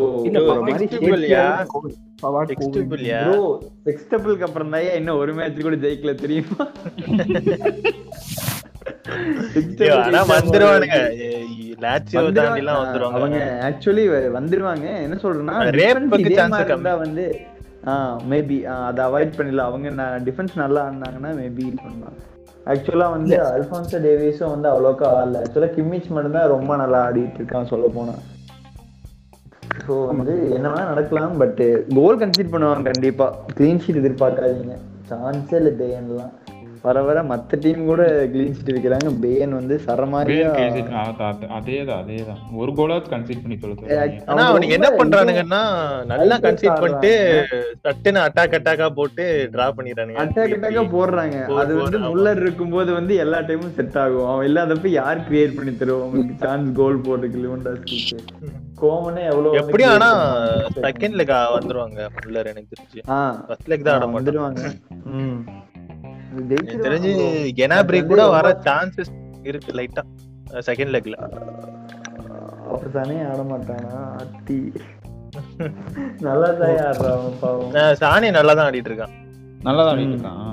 Speaker 4: அப்புறம் தான் இன்னும் ஒரு மேட்ச் கூட ஜெயிக்கல தெரியுமா?
Speaker 2: வந்துருவாங்க.
Speaker 4: என்ன சொல்றேன்னா வந்து மேபி அதை அவாய்ட் பண்ணல அவங்க டிஃபென்ஸ் நல்லா ஆடினாங்கன்னா மேபி பண்ணலாம். ஆக்சுவலா வந்து அல்ஃபான்சோ டேவிஸும் வந்து அவ்வளோக்கா ஆடல. ஆக்சுவலா கிம்மிச் மட்டும் தான் ரொம்ப நல்லா ஆடிட்டு இருக்கான் சொல்ல போனா ஸோ வந்து என்ன வேணா நடக்கலாம் பட் கோல் கன்சிட் பண்ணுவாங்க கண்டிப்பா. க்ளீன் ஷீட் எதிர்பார்க்காதீங்க. சான்ஸே இல்லை பேயன்லாம் வர வர மத்த டீம் கூட க்ளீன் ஷீட் வைக்கிறாங்க. பேயன் வந்து சரமாரியா
Speaker 3: அதேதான் அதேதான். ஒரு கோலாவது கன்சிட் பண்ணி சொல்லுங்க.
Speaker 2: ஆனா அவனுக்கு என்ன பண்றானுங்கன்னா நல்லா கன்சீட் பண்ணிட்டு சட்டுன்னு அட்டாக் அட்டாக்கா போட்டு டிரா பண்ணிடுறானுங்க.
Speaker 4: அட்டாக் அட்டாக்கா போடுறாங்க. அது வந்து. முல்லர் இருக்கும்போது வந்து எல்லா டைமும் செட் ஆகும். அவன் இல்லாதப்ப யார் கிரியேட் பண்ணி தருவோம் உங்களுக்கு சான்ஸ் கோல் போடுறதுக்கு லிவன்டாஸ்க்கு கோமனே எவ்வளவு
Speaker 2: எப்படியும் ஆனா செகண்ட் லெக் வந்துருவாங்க. ஃபுல்லர் எனக்கு தெரிஞ்சு. ஃபர்ஸ்ட் லெக் தான் ஆட மாட்டாங்க.
Speaker 4: வந்துருவாங்க. ம்.
Speaker 2: எனக்கு தெரிஞ்சு கெனாப்ரி கூட வர சான்சஸ் இருக்கு லைட்டா செகண்ட் லெக்ல
Speaker 4: அவர் தானே ஆட மாட்டானா? அத்தி. நல்லா தான் ஆடுறான் பாவம்.
Speaker 2: சாணி நல்லா தான் ஆடிட்டு இருக்கான்.
Speaker 3: நல்லா தான் ஆடிட்டு இருக்கான்.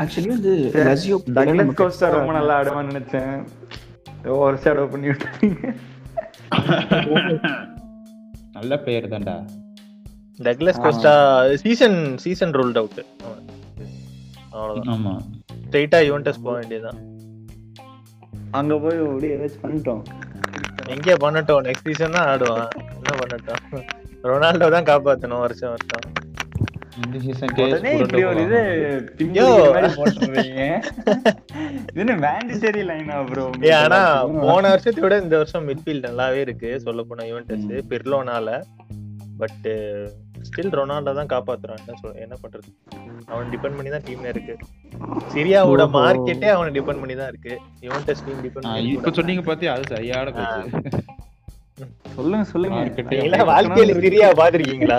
Speaker 1: ஆக்சுவலி வந்து லசியோ
Speaker 4: டக்லஸ் கோஸ்டா ரொம்ப நல்லா ஆடுவான்னு நினைச்சேன். ஓவர் ஷேடோ பண்ணி விட்டாங்க
Speaker 3: நல்ல பெயர் தான்டா.
Speaker 2: Douglas Costa season season ruled out அவ்வளவுதான்.
Speaker 3: ஆமா.
Speaker 2: ஸ்ட்ரைட்டா யுவன்டஸ் போக வேண்டியதுதான்.
Speaker 4: அங்க போய் அப்படியே ஏதாச்சும் பண்ணிட்டோம்.
Speaker 2: எங்கே பண்ணட்டும். நெக்ஸ்ட் சீசன் தான் ஆடுவான். என்ன பண்ணட்டும்? ரொனால்டோ தான் காப்பாத்தணும் வருஷம் வருஷம்.
Speaker 3: இந்த சீசன்
Speaker 4: உடனே இப்படி ஒரு இது பிஞ்சு
Speaker 2: யோ.
Speaker 4: மாதிரி போட்டுறீங்க இது என்ன மேண்டேட்டரி லைனா ப்ரோ
Speaker 2: ஏ ஆனா போன வருஷத்தை விட இந்த வருஷம் மிட்ஃபீல்ட் நல்லாவே இருக்கு. சொல்ல போனா யுவன்டஸ் பிர்லோனால பட் ஸ்டில் ரொனால்டோ தான் காப்பாத்துறான் என்ன சொல் என்ன பண்றது? அவன் டிபெண்ட் பண்ணி தான் டீம்ல இருக்கு. சிரியாவோட. மார்க்கெட்டே அவனை டிபெண்ட் பண்ணி தான் இருக்கு. யுவன்டஸ் டீம் டிபெண்ட் பண்ணி
Speaker 3: இப்ப சொன்னீங்க பாத்தி அது சரியான
Speaker 4: சொல்லுங்க சொல்லுங்க.
Speaker 2: வாழ்க்கையில சிரியா பாத்திருக்கீங்களா?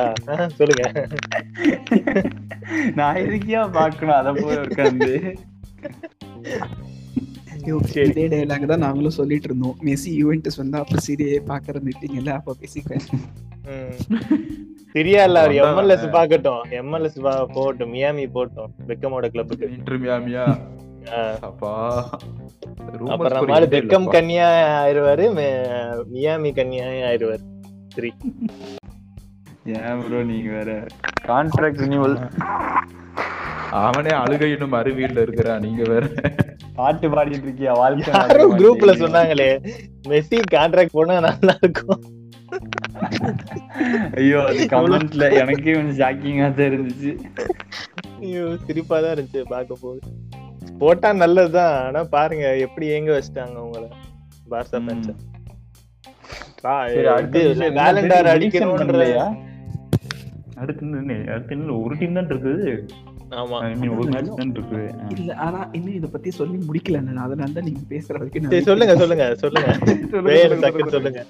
Speaker 2: சொல்லுங்க.
Speaker 4: நான் எதுக்கியா பாக்கணும்? அத போய் உட்காந்து
Speaker 2: சரி.
Speaker 1: இதே டைலாக் தான் நாங்களும் சொல்லிட்டு இருந்தோம் மெஸ்ஸி யூவென்டஸ் வந்து அப்ப சீரியே பாக்குற மீட்டிங் இல்ல அப்ப பேசிக்கிறேன்
Speaker 2: ம். சிரியா இல்ல அவர். எம்எல்எஸ் பாக்கட்டும் எம்எல்எஸ் போகட்டும் மியாமி போகட்டும் பெக்கமோட கிளப்புக்கு
Speaker 3: இன்டர்மியாமியா அப்பா
Speaker 2: அப்புறம் மாதிரி பெக்கம் கன்னியா ஆயிருவாரு மே- மியாமி கன்னியா ஆயிருவாரு. சரி
Speaker 4: ஏன் ப்ரோ நீங்க வேற? கான்ட்ராக்ட் ரினியூவல்
Speaker 3: அவனே அழுகை இன்னும் அருவியில் இருக்கிறான் நீங்க வேற.
Speaker 4: பாட்டு பாடிட்டு இருக்கியா? வாழ்க்கை
Speaker 2: குரூப்ல சொன்னாங்களே மெஸ்ஸி கான்ட்ராக்ட் போனா நல்லா இருக்கும்.
Speaker 4: ஐயோ அது கமெண்ட்ல எனக்கே கொஞ்சம் ஷாக்கிங்கா தான் இருந்துச்சு.
Speaker 2: ஐயோ சிரிப்பா தான் இருந்துச்சு பார்க்க போது. போட்டா நல்லதுதான். ஆனா பாருங்க எப்படி ஏங்க வச்சிட்டாங்க உங்கள?
Speaker 4: அடுத்து என்ன
Speaker 3: ஒரு டீம் தான் இருக்குது.
Speaker 2: ஆமா.
Speaker 3: I mean, ஒரு மேட்ச் தான் இருக்குது.
Speaker 1: இல்ல ஆனா இன்னும் இத பத்தி சொல்லி முடிக்கல அதனால தான் நீங்க பேசுற வரைக்கும்
Speaker 2: சொல்லுங்க சொல்லுங்க சொல்லுங்க.
Speaker 1: சொல்லுங்க,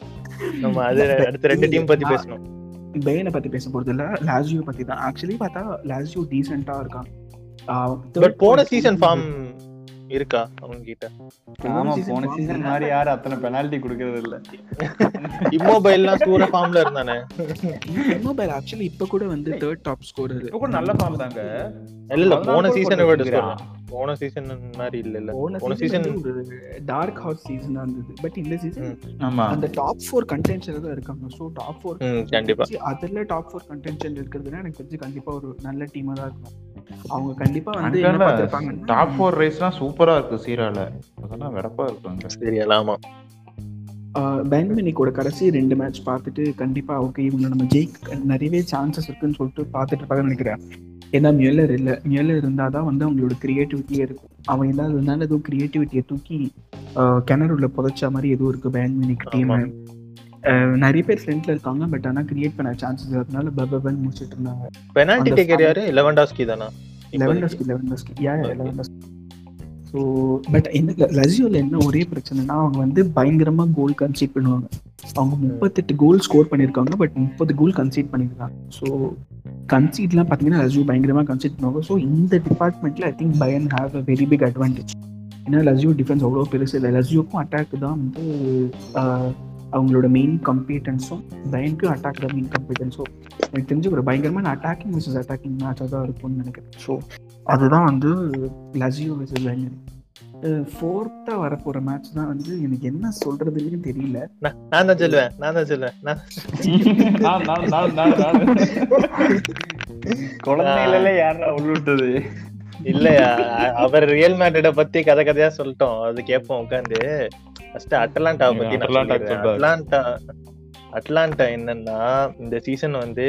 Speaker 2: நம்ம அது அடுத்த ரெண்டு டீம் பத்தி பேசணும்.
Speaker 1: பெயினை பத்தி பேச போறது இல்ல லாசியோ பத்தி தான். ஆக்சுவலி பார்த்தா லாசியோ டீசென்ட்டா இருக்கான்.
Speaker 2: பட் போன சீசன் ஃபார்ம் இருக்கா அவங்க கிட்ட
Speaker 4: ஆமா போன சீசன் மாதிரி யாரும் அத்தனை பெனால்டி குடுக்கறது இல்ல.
Speaker 2: இம்மோபைல்லாம் சூர ஃபார்ம்ல இருந்தானே?
Speaker 1: மொபைல் ஆக்சுவலி இப்ப கூட வந்து தேர்ட் டாப் ஸ்கோரர்
Speaker 3: இப்ப கூட நல்ல ஃபார்ம் தாங்க.
Speaker 2: இல்ல இல்ல போன சீசனை விட போன சீசன் மாதிரி இல்ல இல்ல.
Speaker 1: போன
Speaker 2: போன
Speaker 1: சீசன் டார்க் ஹார்ஸ் சீசனா இருந்தது. பட் இந்த சீசன்
Speaker 3: ஆமா.
Speaker 1: அந்த டாப் ஃபோர் கண்டென்ஷன் தான் இருக்காங்க. ஸோ டாப் ஃபோர்
Speaker 2: ம், கண்டிப்பா.
Speaker 1: அதுல டாப் ஃபோர் கண்டென்ஷன் இருக்கிறதுனா எனக்கு தெரிஞ்சு கண்டிப்பா ஒரு நல்ல டீமா தான் இருக்கும். அவங்க கண்டிப்பா வந்து என்ன
Speaker 3: இல்ல,
Speaker 1: பார்த்திருப்பாங்கன்னா,
Speaker 3: டாப் ஃபோர் ரேஸ்லாம் சூப்பரா இருக்கு சீரால. அதெல்லாம் வெடப்பா இருக்குங்க
Speaker 2: சரி ஆமா.
Speaker 1: பேன்மினிக்கோட கடைசி ரெண்டு மேட்ச் பார்த்துட்டு கண்டிப்பா ஓகே இவங்க நம்ம ஜெயிக்க நிறையவே சான்சஸ் இருக்குன்னு சொல்லிட்டு பார்த்துட்டு இருப்பாங்க நினைக்கிறேன். ஏன்னா மியலர் இல்லை. மியலர் இருந்தால் தான் வந்து அவங்களோட கிரியேட்டிவிட்டியே இருக்கும். அவன் இல்லாததுனால எதுவும் கிரியேட்டிவிட்டியை தூக்கி ஆஹ் கிணறுல புதைச்ச மாதிரி எதுவும் இருக்கு பேன்மினிக் டீம். நிறைய பேர் ஃப்ரெண்ட்ல இருக்காங்க பட் ஆனா கிரியேட் பண்ண சான்சஸ் இருந்தனால பபன் முடிச்சிட்டு இருந்தாங்க.
Speaker 2: பெனால்டி டேக்கர் யாரு? லெவன்டாஸ்கி தானா?
Speaker 1: லெவன்டஸ்கி லெவன்டஸ்கி. யா. லெவன்டஸ்கி. ஸோ பட் என்ன லசியோல என்ன ஒரே பிரச்சனைனா அவங்க வந்து பயங்கரமா கோல் கன்சீட் பண்ணுவாங்க. அவங்க முப்பத்தெட்டு கோல் ஸ்கோர் பண்ணியிருக்காங்க பட் முப்பது கோல் கன்சீட் பண்ணியிருக்காங்க ஸோ கன்சீட்லாம் பார்த்தீங்கன்னா லசியோ பயங்கரமா கன்சீட் பண்ணுவாங்க. ஸோ இந்த டிபார்ட்மெண்ட்ல I think Bayern have a very big advantage ஏன்னா லசியோ டிஃபென்ஸ் அவ்வளோ பெருசு இல்லை. லசியோக்கும் அட்டாக் தான் வந்து அவங்களோட மெயின் கம்பீட்டன்ஸும் பயனுக்கு அட்டாக் தான் மெயின் கம்பீட்டன்ஸும் எனக்கு தெரிஞ்சு ஒரு பயங்கரமான அட்டாக்கிங் விசஸ் அட்டாக்கிங் மேட்சாக தான் இருக்கும்னு நினைக்கிறேன். ஸோ அதுதான் வந்து லசியோ விசஸ் பயங்கரி ஃபோர்த்தா வரப்போற மேட்ச் தான் வந்து எனக்கு என்ன சொல்றதுன்னு தெரியல.
Speaker 2: நான் நான் தான் சொல்லுவேன் நான் தான் சொல்லுவேன் நான்
Speaker 5: நான் நான் நான் நான் நான். குழந்தைகள யாரா உள்ளுட்டது
Speaker 2: இல்லையா அவர் ரியல் மேட்ரிட பத்தி கதை கதையா சொல்லிட்டோம் அது கேட்போம் உட்காந்து ஃபர்ஸ்ட் அட்லாண்டா பத்தி
Speaker 3: அட்லாண்டா.
Speaker 2: அட்லாண்டா என்னன்னா இந்த சீசன் வந்து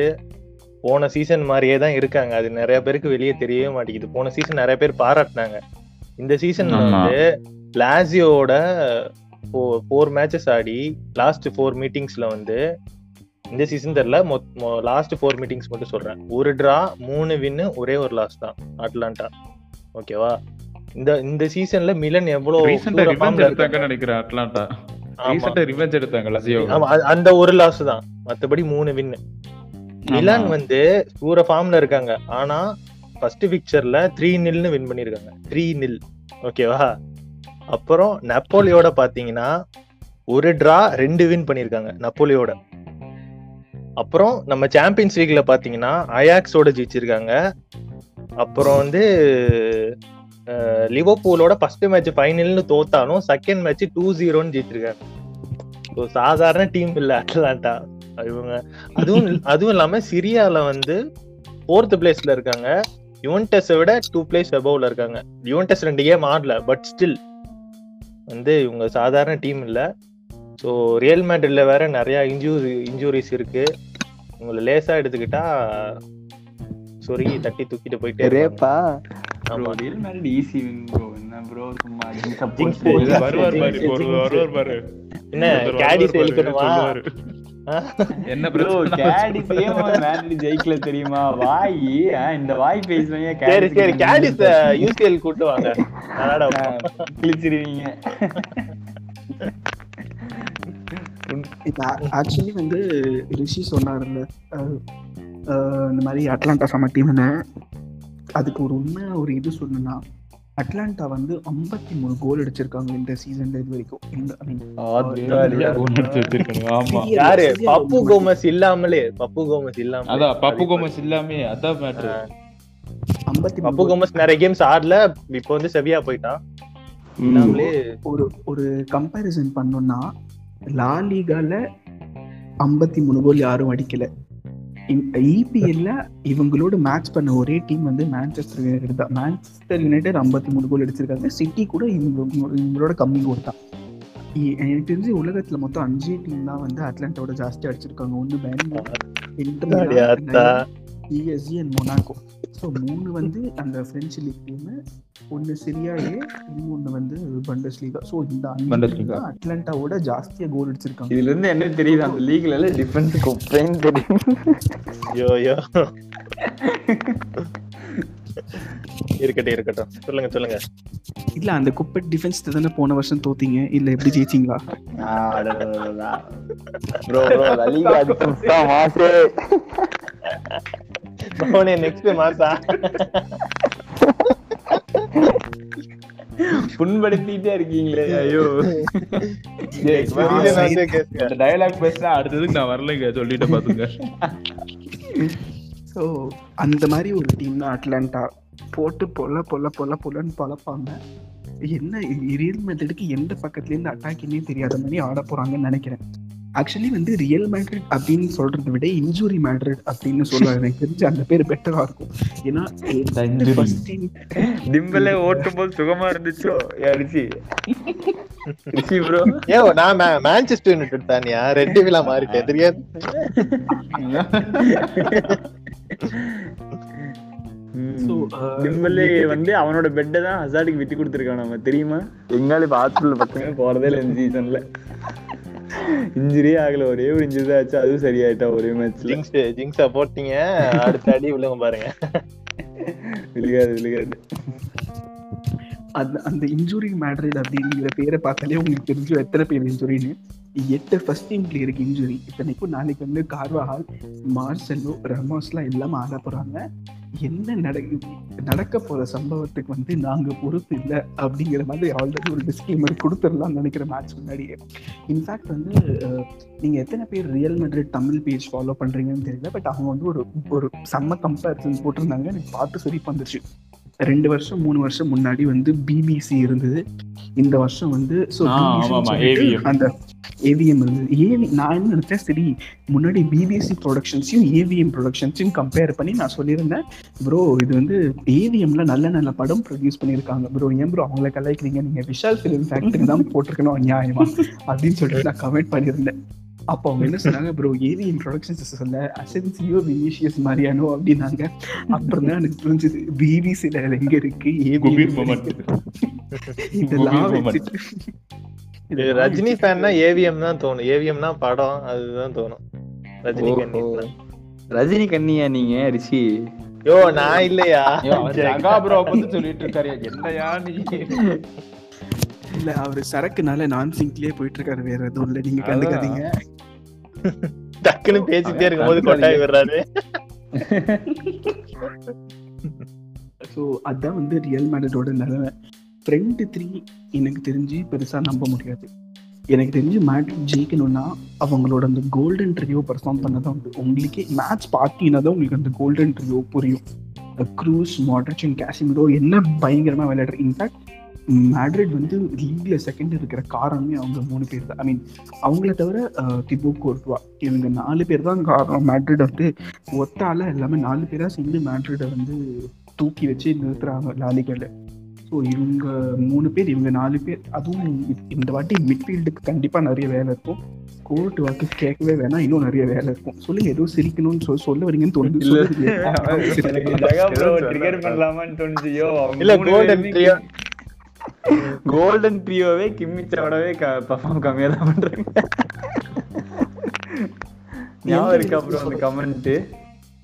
Speaker 2: போன சீசன் மாதிரியே தான் இருக்காங்க. அது நிறைய பேருக்கு வெளியே தெரியவே மாட்டேங்குது. போன சீசன் நிறைய பேர் பாராட்டினாங்க. இந்த சீசன்ல
Speaker 3: ஆமா.
Speaker 2: வந்து லாசியோட ஃபோர் மேட்சஸ் ஆடி லாஸ்ட் ஃபோர் மீட்டிங்ஸ்ல வந்து இந்த சீசன் தெரியல லாஸ்ட் ஃபோர் மீட்டிங்ஸ் மட்டும் சொல்றேன். ஒரு டிரா மூணு வின்னு ஒரே ஒரு லாஸ் தான். அட்லாண்டா ஓகேவா இந்த இந்த சீசன்ல மிலன் எவ்வளவு
Speaker 3: ரிவெஞ்ச் எடுத்தாங்கன்னு. நினைக்கிறேன் அட்லாண்டா ரிவெஞ்ச்
Speaker 2: அ- அந்த ஒரு லாஸ் தான். மத்தபடி மூணு வின்னு மிலான் வந்து சூர ஃபார்ம்ல இருக்காங்க. ஆனா ஃபர்ஸ்ட் பிக்சர்ல த்ரீ நில்னு வின் பண்ணிருக்காங்க. த்ரீ நில் ஓகேவா அப்புறம் நப்போலியோட பாத்தீங்கன்னா ஒரு டிரா ரெண்டு வின் பண்ணிருக்காங்க நப்போலியோட அப்புறம் நம்ம சாம்பியன்ஸ் லீக்ல பாத்தீங்கன்னா அயாக்ஸோட ஜெயிச்சிருக்காங்க. அப்புறம் வந்து அஹ், லிவர்பூலோட ஃபர்ஸ்ட் மேட்ச் ஃபைனல்னு தோத்தாலும் செகண்ட் மேட்ச் டூ ஜீரோன்னு ஜெயிச்சிருக்காங்க ஸோ சாதாரண டீம் இல்ல அட்லாண்டா இவங்க அதுவும் அதுவும் இல்லாம சிரியால வந்து ஃபோர்த் பிளேஸ்ல இருக்காங்க. யுவன்டஸை விட டூ பிளேஸ் அபவ்ல இருக்காங்க. யுவன்டஸ் ரெண்டு கேம் ஆடல பட் ஸ்டில் வந்து இவங்க சாதாரண டீம் இல்ல. ஸோ ரியல் மேட்ரிட்ல வேற நிறைய இன்ஜூரி இன்ஜூரிஸ் இருக்கு. உங்களை லேசா எடுத்துக்கிட்டா சொரி தட்டி தூக்கிட்டு போயிட்டே.
Speaker 4: ரேப்பா?
Speaker 2: ஆமா.
Speaker 5: Real Madrid easy win bro என்ன ப்ரோ
Speaker 2: கேடிஸ்
Speaker 5: மேரிட் ஜெயிக்கல தெரியுமா? வாய் இந்த வாய் பேசுவீங்க
Speaker 2: சரி சரி கேடிஸ் யூசிஎல் கூட்டு வாங்க.
Speaker 5: கிழிச்சிருவீங்க.
Speaker 1: ஆக்சுவலி வந்து ரிஷி சொன்னார்ல அஹ், அஹ், இந்த மாதிரி அட்லாண்டா சம டீம்னு அதுக்கு ஒரு உண்மை ஒரு இது சொல்லணும்னா அட்லாண்டா வந்து ஐம்பத்தி மூணு கோல் அடிச்சிருக்காங்க இந்த சீசன்ல இது வரைக்கும். இந்த
Speaker 2: யாரு? பப்பு கோமஸ் இல்லாமலே பப்பு கோமஸ் இல்லாம
Speaker 3: அதான் பப்பு கோமஸ் இல்லாமே அதான் மேட்ரு
Speaker 1: ஐம்பத்தி
Speaker 2: பப்பு கோமஸ் நிறைய கேம்ஸ் ஆடல இப்போ வந்து செவியா போயிட்டான் இல்லாமலே.
Speaker 1: ஒரு ஒரு கம்பேரிசன் பண்ணோம்னா லா லீகால ஐம்பத்தி மூணு கோல் யாரும் அடிக்கல. இபிஎல்ல இவங்களோட மேட்ச் பண்ண ஒரே டீம் வந்து மான்செஸ்டர் யுனைடெட் தான். மான்செஸ்டர் யுனைடெட் ஐம்பத்தி மூணு கோல் அடிச்சிருக்காங்க. சிட்டி கூட இவங்க இவங்களோட கம்மி கோல் தான். எனக்கு தெரிஞ்சு உலகத்துல மொத்தம் அஞ்சே டீம் தான் வந்து அட்லாண்டாவோட ஜாஸ்தி அடிச்சிருக்காங்க. ஒன்று பெங்களூர்
Speaker 2: ஆத்தா.
Speaker 1: பிஎஸ்ஜி அண்ட் மொனாக்கோ ஸோ மூணு வந்து அந்த ஃப்ரெஞ்சு லீக் டீம் ஒன்று சிரியா ஏ இன்னொன்று வந்து பண்டஸ் லீகா ஸோ இந்த அட்லாண்டாவோட ஜாஸ்தியா கோல் அடிச்சிருக்காங்க.
Speaker 5: இதுல இருந்து என்ன தெரியுது? அந்த லீக்ல எல்லாம் டிஃபென்ஸ் கொப்பேன்னு தெரியும்
Speaker 2: ஐயோ ஐயோ. இருக்கட்டும் இருக்கட்டும். சொல்லுங்க சொல்லுங்க.
Speaker 1: இல்ல அந்த குப்பை டிஃபென்ஸ் தானே போன வருஷம் தோத்தீங்க? இல்ல எப்படி ஜெயிச்சிங்களா?
Speaker 4: ப்ரோ ப்ரோ லலிகா அடிச்சுட்டா மாசே.
Speaker 2: அவனே நெக்ஸ்ட் மாசா
Speaker 5: புண்படுத்திட்டே இருக்கீங்களே ஐயோ.
Speaker 3: டயலாக் பேசினா அடுத்ததுக்கு நான் வரலைங்க சொல்லிட்டு பாத்துங்க.
Speaker 1: ஸோ அந்த மாதிரி ஒரு டீம் தான் அட்லாண்டா போட்டு பொல பொல பொல பொலன்னு பழப்பாங்க என்ன ரியல் மெத்தடுக்கு எந்த பக்கத்துலேருந்து அட்டாக்கினே தெரியாத மாதிரி ஆட போறாங்கன்னு நினைக்கிறேன். ஆக்சுவலி வந்து ரியல் மேட்ரிட் அப்படின்னு சொல்றதை விட இன்ஜூரி மேட்ரிட் அப்படின்னு சொல்ல எனக்கு தெரிஞ்சு அந்த பேர் பெட்டரா இருக்கும். ஏன்னா
Speaker 5: டிம்பலே ஓட்டும் போது சுகமா இருந்துச்சோ? ப்ரோ
Speaker 2: ஏ நான் மான்செஸ்டர் யுனைடெட் தானியா டெவிலா மாறிட்டேன் தெரியாது
Speaker 1: So, uh,
Speaker 5: டிம்பலே வந்து அவனோட பெட்டை தான் ஹசார்டுக்கு விட்டு கொடுத்துருக்கான் நம்ம தெரியுமா? எங்காலும் இப்ப ஹாஸ்பிட்டல் பக்கமே போறதே இல்லை இந்த சீசன்ல இன்ஜுரியே ஆகல ஒரே ஒரு இன்ஜுரி தான் ஆச்சு அதுவும் சரியாயிட்டா ஒரே மேட்ச்ல
Speaker 2: ஜிங்ஸ் ஜிங்ஸா போட்டீங்க அடுத்த அடி விழுங்க பாருங்க.
Speaker 5: விழுகாது விழுகாது.
Speaker 1: அந்த அந்த இன்ஜுரி மேட்ரிட் அப்படிங்கிற பேரை பார்த்தாலே உங்களுக்கு தெரிஞ்சு எத்தனை பேர் இன்ஜுரின்னு எட்டு ஃபர்ஸ்ட் டீம் பிளேயருக்கு இன்ஜுரி இத்தனைக்கும் நாளைக்கு வந்து கார்வாஹால் மார்சலோ ரமோஸ்லாம் எல்லாம் ஆட போகிறாங்க என்ன நட நடக்க போகிற சம்பவத்துக்கு வந்து நாங்கள் பொறுப்பு இல்லை அப்படிங்கிற மாதிரி ஆல்ரெடி ஒரு டிஸ்க்ளைமர் கொடுத்துடலாம்னு நினைக்கிற மேட்ச் முன்னாடியே. இன்ஃபேக்ட் வந்து நீங்கள் எத்தனை பேர் Real Madrid Tamil page follow பண்ணுறீங்கன்னு தெரியல பட் அவங்க வந்து ஒரு ஒரு செம்ம கம்பேரிசன் போட்டிருந்தாங்க. எனக்கு பார்த்து சிரிப்பு வந்துச்சு ரெண்டு வருஷம் மூணு வருஷம் முன்னாடி வந்து பிபிசி இருந்தது. இந்த வருஷம் வந்து. அந்த ஏவிஎம் இருந்தது. ஏவி நான் என்ன நினைச்சேன் சரி முன்னாடி பிபிசி ப்ரொடக்ஷன்ஸையும் ஏவிஎம் ப்ரொடக்ஷன்ஸையும் கம்பேர் பண்ணி நான் சொல்லியிருந்தேன். ப்ரோ இது வந்து ஏவிஎம்ல நல்ல நல்ல படம் ப்ரொடியூஸ் பண்ணியிருக்காங்க. ப்ரோ ஏன் ப்ரோ அவங்கள கலாய்க்கிறீங்க? நீங்க விஷால் ஃபிலிம் ஃபேக்டரி தான் போட்டிருக்கணும் நியாயமா அப்படின்னு சொல்லிட்டு நான் கமெண்ட் பண்ணியிருந்தேன். அப்போ அவங்க என்ன சொன்னாங்க ப்ரோ ஏவிஎம் ப்ரொடக்ஷன்ஸ் சொல்ல அசென்சியோ வினிஷியஸ் மாதிரியானோ அப்படின்னாங்க. அப்புறம் தான் எனக்கு புரிஞ்சது பிபிசில எங்க இருக்கு
Speaker 3: moment.
Speaker 1: இதெல்லாம்
Speaker 2: இது ரஜினி ஃபேன்னா ஏவிஎம் தான் தோணும். ஏவிஎம்னா படம் அதுதான் தோணும். ரஜினி கண்ணி
Speaker 5: ரஜினி கண்ணியா நீங்க ரிஷி?
Speaker 2: யோ நான் இல்லையா?
Speaker 3: ஜகா ப்ரோ வந்து சொல்லிட்டு இருக்காரு. என்னையா நீ?
Speaker 1: இல்ல அவரு சரக்குனால நான் சிங்க்லயே போயிட்டு இருக்காரு வேற எதுவும் இல்ல. நீங்க கண்டுக்காதீங்க.
Speaker 2: டக்குன்னு பேசிட்டே இருக்கும்போது கொட்டாய் விடுறாரு.
Speaker 1: ஸோ அதான் வந்து ரியல் மேடோட நிலைமை. ஃப்ரெண்டு த்ரீ எனக்கு தெரிஞ்சு பெருசா நம்ப முடியாது. எனக்கு தெரிஞ்சு மேட்ரிக் ஜெயிக்கணும்னா அவங்களோட அந்த கோல்டன் ட்ரியோ பெர்ஃபார்ம் பண்ணதான் உண்டு. உங்களுக்கே மேட்ச் பார்த்தீங்கன்னா தான் உங்களுக்கு அந்த கோல்டன் ட்ரியோ புரியும். க்ரூஸ் மாட்ரிச் கேசிமிரோ என்ன பயங்கரமா விளையாடுற இன்ஃபேக்ட் மேட்ரிட் வந்து லீக்ல செகண்ட் இருக்கிற காரணமே அவங்க மூணு பேர் தான். ஐ மீன் அவங்கள தவிர திபோ கோர்ட்வா இவங்க நாலு பேர் தான் காரணம். மேட்ரிட் வந்து ஒத்தால எல்லாமே நாலு பேரா சேர்ந்து மேட்ரிடை வந்து தூக்கி வச்சு நிறுத்துறாங்க லாலிகல்ல ஸோ இவங்க மூணு பேர் இவங்க நாலு பேர் அதுவும் இந்த வாட்டி மிட்ஃபீல்டுக்கு கண்டிப்பா நிறைய வேலை இருக்கும். கோர்ட் வாக்கு கேட்கவே வேணாம். இன்னும் நிறைய வேலை இருக்கும். சொல்லுங்க ஏதோ சிரிக்கணும்னு சொல் சொல்ல வரீங்கன்னு தோணுது.
Speaker 5: இல்ல.
Speaker 2: கோல்டன்
Speaker 5: கோல்டன் ட்ரியோவே கிம்மிச்சோடவே பர்ஃபார்ம் கம்மியா தான் பண்றாங்க. ஞாபகம் இருக்கா ப்ரோ அந்த கமெண்ட்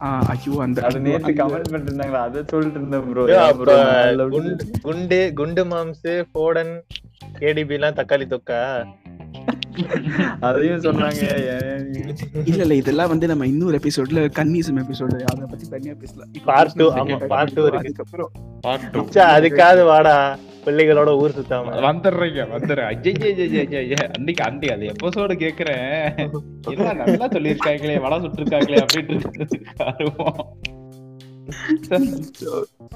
Speaker 1: ஆ, ஐயோ அந்த
Speaker 5: அது நேத்து கமெண்ட் பண்ணிட்டு இருந்தாங்களா அதை சொல்லிட்டு இருந்தேன் ப்ரோ
Speaker 2: ஐயோ, அப்ப குண்டு குண்டு குண்டு மாம்ஸ் போடன் கேடிபி எல்லாம் தக்காளி தொக்கா?
Speaker 5: அதையும் சொன்னாங்க
Speaker 1: இல்ல இல்ல இதெல்லாம் வந்து நம்ம இன்னொரு எபிசோட்ல கன்னிசம் எபிசோடு அதை பத்தி தனியா பேசலாம்.
Speaker 2: two,
Speaker 1: second
Speaker 2: ஆமா,
Speaker 1: part
Speaker 2: part two இருக்கு.
Speaker 1: அதுக்கப்புறம்
Speaker 2: ச்சே, அதுக்காவது வாடா பிள்ளைகளோட ஊர் சுத்தாம.
Speaker 3: வந்துடுறீங்க வந்துடுறேன். ஐயே ஐயே ஐயே அன்னைக்கு அன்னைக்கு அது எபிசோடு கேக்குறேன். இல்ல நல்லா சொல்லியிருக்காங்களே வடை சுட்டிருக்காங்களே அப்படின்ட்டு.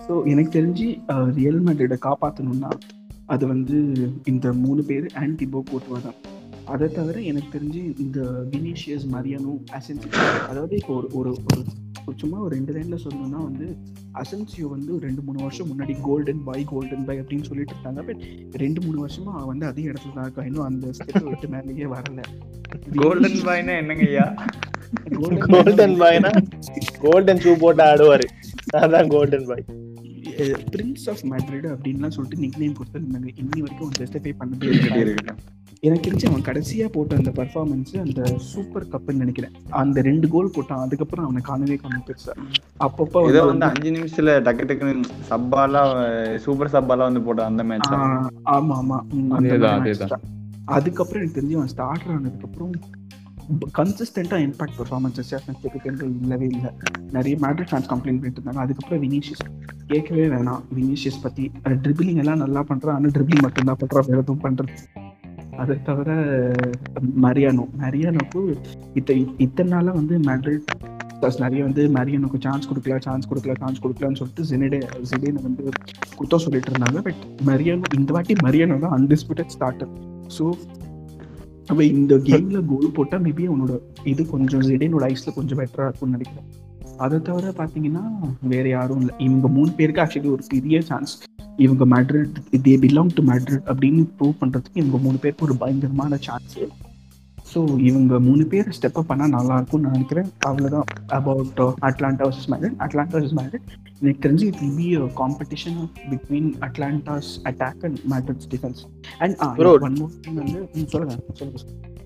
Speaker 1: ஸோ எனக்கு தெரிஞ்சு ரியல் மேட்ரிட காப்பாற்றணும்னா அது வந்து இந்த மூணு பேர் அண்ட் டிபோ கோட்டுவா தான். அதை தவிர எனக்கு தெரிஞ்சு இந்த வினிஷியஸ் மரியானோ அசென்சியோ அதாவது இப்போ ஒரு ஒரு ஒரு சும்மா ஒரு ரெண்டு லைன்ல சொல்லணும்னா வந்து அசென்சியோ வந்து ரெண்டு மூணு வருஷம் முன்னாடி கோல்டன் பாய் கோல்டன் பாய் அப்படின்னு சொல்லிட்டு இருந்தாங்க. பட் ரெண்டு மூணு வருஷமா அவன் வந்து அதே இடத்துல தான் இருக்கா. இன்னும் அந்த ஸ்டெப் விட்டு மேலேயே வரல.
Speaker 5: கோல்டன் பாய்னா என்னங்க ஐயா?
Speaker 2: கோல்டன் பாய்னா கோல்டன் ஷூ போட்டு ஆடுவாரு. அதான் golden boy
Speaker 1: prince of Madrid அப்படின்லாம் சொல்லிட்டு நிக் நேம் கொடுத்துருந்தாங்க. இன்னி வரைக்கும் ஒரு ஜஸ்டிஃபை பண்ணதே
Speaker 5: இருக்கட்டும்.
Speaker 1: எனக்கு தெரிஞ்சு அவன் கடைசியா போட்ட அந்த பர்ஃபார்மன்ஸ் அந்த சூப்பர் கப்னு நினைக்கிறேன். அந்த ரெண்டு கோல் போட்டான். அதுக்கப்புறம் அவனை காணவே காணும் பெருசா அப்பப்போ
Speaker 5: ஏதோ
Speaker 1: வந்து
Speaker 5: அஞ்சு நிமிஷத்துல டக்கு டக்குன்னு சப்பாலாம் சூப்பர் சப்பாலாம் வந்து போட்டான் அந்த மேட்ச்
Speaker 1: ஆமா ஆமா. அதுக்கப்புறம் எனக்கு தெரிஞ்சு அவன் ஸ்டார்டர் ஆனதுக்கு அப்புறம் கன்சிஸ்டண்டா இம்பாக்ட் பெர்ஃபார்மன்ஸஸ் இல்லவே இல்லை. நிறைய மேட்ரிட் ஃபேன்ஸ் கம்ப்ளைண்ட் பண்ணிட்டு இருந்தாங்க. அதுக்கப்புறம் வினிஷியஸ் கேட்கவே வேணாம். வினிஷியஸ் பற்றி ட்ரிபிளிங் எல்லாம் நல்லா பண்ணுறா ஆனால் ட்ரிபிளிங் மட்டும் தான் வேறு எதுவும் பண்ணுறது அதை தவிர மரியானோ மரியானோக்கு இத்த இத்தனை நாளாக வந்து மேட்ரிட் நிறைய வந்து மரியானோக்கு சான்ஸ் கொடுக்கல சான்ஸ் கொடுக்கல சான்ஸ் கொடுக்கலன்னு சொல்லிட்டு ஜெனடே ஜெடேனை வந்து குத்தம் சொல்லிட்டு இருந்தாங்க. பட் மரியானோ இந்த வாட்டி மரியானோ தான் அன்டிஸ்பியூட்டட் ஸ்டார்டர் ஸோ அவன் இந்த கேம்ல கோல் போட்டா மேபி அவனோட இது கொஞ்சம் ஜிடேனோட ஐஸ்ல கொஞ்சம் பெட்டரா இருக்கும்னு நினைக்கிறேன். அதை தவிர பாத்தீங்கன்னா வேற யாரும் இல்லை. இவங்க மூணு பேருக்கு ஆக்சுவலி ஒரு பெரிய சான்ஸ் இவங்க Madrid they belong to Madrid அப்படின்னு ப்ரூவ் பண்ணுறதுக்கு இவங்க மூணு பேருக்கு ஒரு பயங்கரமான சான்ஸ் ஸோ இவங்க மூணு பேர் ஸ்டெப் அப் பண்ணால் நல்லா இருக்கும்னு நான் நினைக்கிறேன். அவ்வளோதான் about Atalanta versus Madrid Atalanta versus Madrid எனக்கு தெரிஞ்சு it will be competition between Atalanta's attack and Madrid's defence and. One more thing வந்து சொல்லுங்க சொல்லுங்க.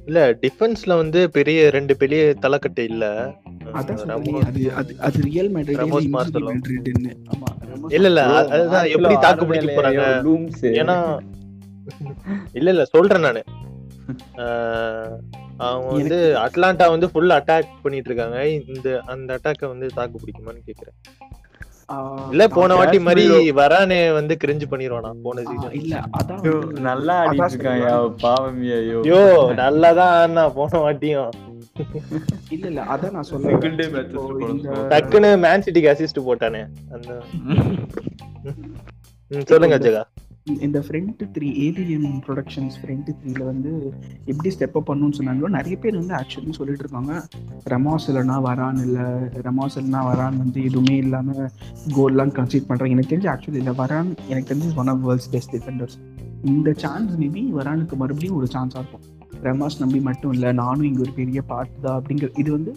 Speaker 2: இல்ல டிஃபென்ஸ்ல வந்து பெரிய ரெண்டு பெரிய தலைக்கட்டு இல்ல.
Speaker 1: அது அது அது ரியல் மேட்ரிட் இல்ல
Speaker 2: இல்ல இல்ல அ- அதுதான் எப்படி தாக்கு பிடிக்க போறாங்க?
Speaker 4: லூம்ஸ்
Speaker 2: ஏன்னா இல்ல இல்ல சொல்றேன் நானு. அவங்க வந்து அட்லாண்டா வந்து ஃபுல் அட்டாக் பண்ணிட்டு இருக்காங்க இந்த அந்த அட்டாக்க வந்து தாக்கு பிடிக்குமான்னு கேக்குறேன். இல்ல போன வாட்டி மாதிரி வரானே வந்து கிரிஞ்சு பண்ணிடுவானா போன சீசன்
Speaker 1: இல்ல அதான்
Speaker 4: நல்லா ஆடிட்டு. பாவம் ஐயோ.
Speaker 2: ஐயோ நல்லாதான் ஆனா போன வாட்டியும்.
Speaker 1: இல்ல இல்ல அதான் நான் சொல்றேன்.
Speaker 2: டக்குன்னு மேன் சிட்டிக்கு அசிஸ்ட் போட்டானே. அந்த சொல்லுங்க ஜெகா
Speaker 1: இந்த friend three alien productions friend த்ரீல வந்து எப்படி ஸ்டெப் அப் பண்ணணும்னு சொன்னாங்களோ நிறைய பேர் வந்து ஆக்சுவலி சொல்லிட்டு இருக்காங்க. ரெமாஸ் இல்லைனா வரான் இல்லை ரெமாஸ் இல்லைனா வரான் வந்து எதுவுமே இல்லாமல் கோல்லாம் கன்சீட் பண்ணுறாங்க எனக்கு தெரிஞ்சு ஆக்சுவலி இல்லை வரான் எனக்கு தெரிஞ்சு one of world's best defenders இந்த சான்ஸ் மேபி வரானுக்கு மறுபடியும் ஒரு சான்ஸாக இருக்கும். ரெமாஸ் நம்பி மட்டும் இல்லை நானும் இங்கே ஒரு பெரிய பார்ட் தான் அப்படிங்கிற இது வந்து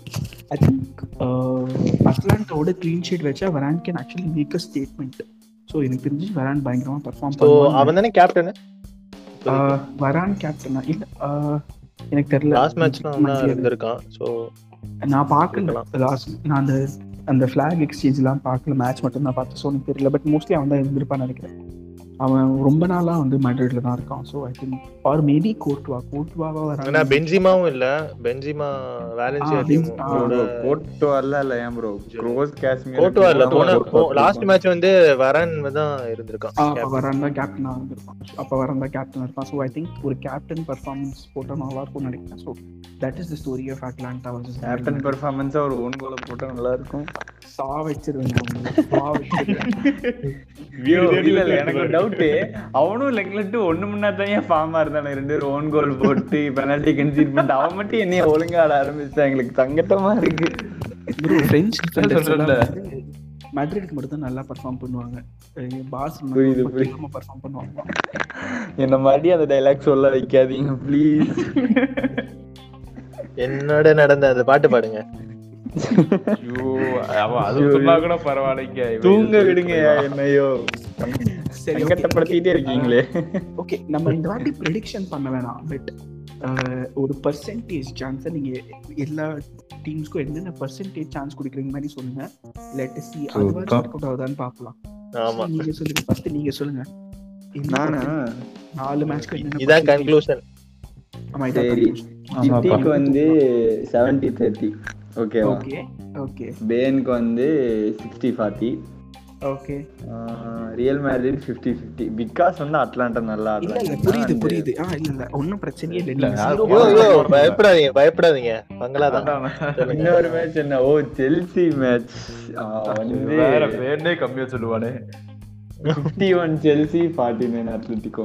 Speaker 1: ஐ திங்க் அட்லாண்டோட க்ளீன் ஷீட் வச்சா Varane can actually make a statement so எனக்கு தெரிஞ்சு வரான் பயங்கரமாக பர்ஃபார்ம் பண்ணுவான்
Speaker 2: அவன் தானே கேப்டன்
Speaker 1: வரான் கேப்டனா இல்ல எனக்கு தெரியல.
Speaker 2: லாஸ்ட் மேட்ச்ல இருந்திருக்கான். சோ
Speaker 1: நான் பார்க்கல. லாஸ்ட் நான் அந்த அந்த ஃபிளாக் எக்ஸ்சேஞ்ச்லாம் பார்க்கல. மேட்ச் மட்டும் தான் பார்த்தேன். ஸோ எனக்கு தெரியல. பட் மோஸ்ட்லி அவன் தான் இருந்திருப்பான்னு நினைக்கிறேன். அவன் ரொம்ப நாளா வந்து மேட்ரிட்ல தான் இருக்கான். So I think are maybe Courtois கோர்ட்வாவா Varane
Speaker 2: பென்ஜிமாவும் இல்ல. பென்ஜிமா வேலன்சியா டீம்
Speaker 4: கோட்டு வரல இல்ல ஏன் ப்ரோ க்ரோஸ் காஷ்மீர்
Speaker 2: கோட்டுவா இல்ல. போன லாஸ்ட் மேட்ச் வந்து வரன் தான் இருந்திருக்கான்.
Speaker 1: அப்போ
Speaker 2: captain.
Speaker 1: வரான் தான் கேப்டனாக இருந்திருப்பான் அப்போ வரான் தான் கேப்டன் இருப்பான். ஸோ ஐ திங்க் ஒரு கேப்டன் பர்ஃபார்மன்ஸ் போட்டால் நல்லா இருக்கும்னு நினைக்கிறேன். So that is the story of Atalanta versus
Speaker 4: captain பெர்ஃபார்மன்ஸா ஒரு ஓன் கோல போட்டா நல்லா இருக்கும்.
Speaker 1: சா வச்சிருவேன். சா வச்சிருவேன்.
Speaker 4: இல்ல இல்ல எனக்கு ஒரு டவுட் அவனும் லெக்லெட் ஒண்ணு முன்னாடி ஃபார்மா இருந்தானே ரெண்டு பேரும் ஓன் கோல் போட்டு பெனால்டி கன்சீட் பண்ணிட்டு அவன் மட்டும் என்னைய ஒழுங்கா ஆட ஆரம்பிச்சா எங்களுக்கு சங்கட்டமா இருக்கு.
Speaker 1: மேட்ரிட்க்கு மட்டும் தான் நல்லா பெர்ஃபார்ம் பண்ணுவாங்க. பாஸ்
Speaker 4: புரியுது, புரியுது.
Speaker 1: பெர்ஃபார்ம் பண்ணுவாங்க.
Speaker 4: என்ன மறுபடியும் அந்த டைலாக் சொல்ல வைக்காதீங்க ப்ளீஸ்
Speaker 2: என்னோட நடந்த அந்த பாட்டு பாடுங்க.
Speaker 4: தூங்க விடுங்க என்னையோ. சங்கட்டப்படுத்திட்டே இருக்கீங்களே.
Speaker 1: ஓகே நம்ம இந்த வாட்டி பண்ண வேணாம் பட் ஒரு பர்சன்டேஜ் சான்ஸை நீங்க எல்லா டீம்ஸ்க்கும் என்னென்ன பர்சன்டேஜ் சான்ஸ் கொடுக்குறீங்க மாதிரி சொல்லுங்க. லெட் சி
Speaker 3: அதுவாக
Speaker 1: ஒர்க் அவுட் பார்க்கலாம். நீங்க சொல்லுங்க ஃபர்ஸ்ட் நாலு மேட்ச்க்கு
Speaker 2: இதான் கன்க்ளூஷன்
Speaker 1: ஆமா இதான்
Speaker 4: வந்து 70 30 ஓகே
Speaker 1: ஓகே ஓகே
Speaker 4: பேனுக்கு வந்து sixty forty
Speaker 1: okay
Speaker 4: Real Madrid fifty fifty because வந்து அட்லாண்டா நல்லா
Speaker 1: புரியுது புரியுது. ஆ இல்ல இல்ல. ஒன்னும் பிரச்சனையே இல்ல.
Speaker 2: பயப்படாதீங்க பயப்படாதீங்க. பங்களாதான்
Speaker 4: இன்னொரு மேட்ச் என்ன? ஓ செல்சி மேட்ச் வந்து
Speaker 3: வேற பேர்னே கம்மியா சொல்லுவானே.
Speaker 4: Fifty one Chelsea forty nine Atletico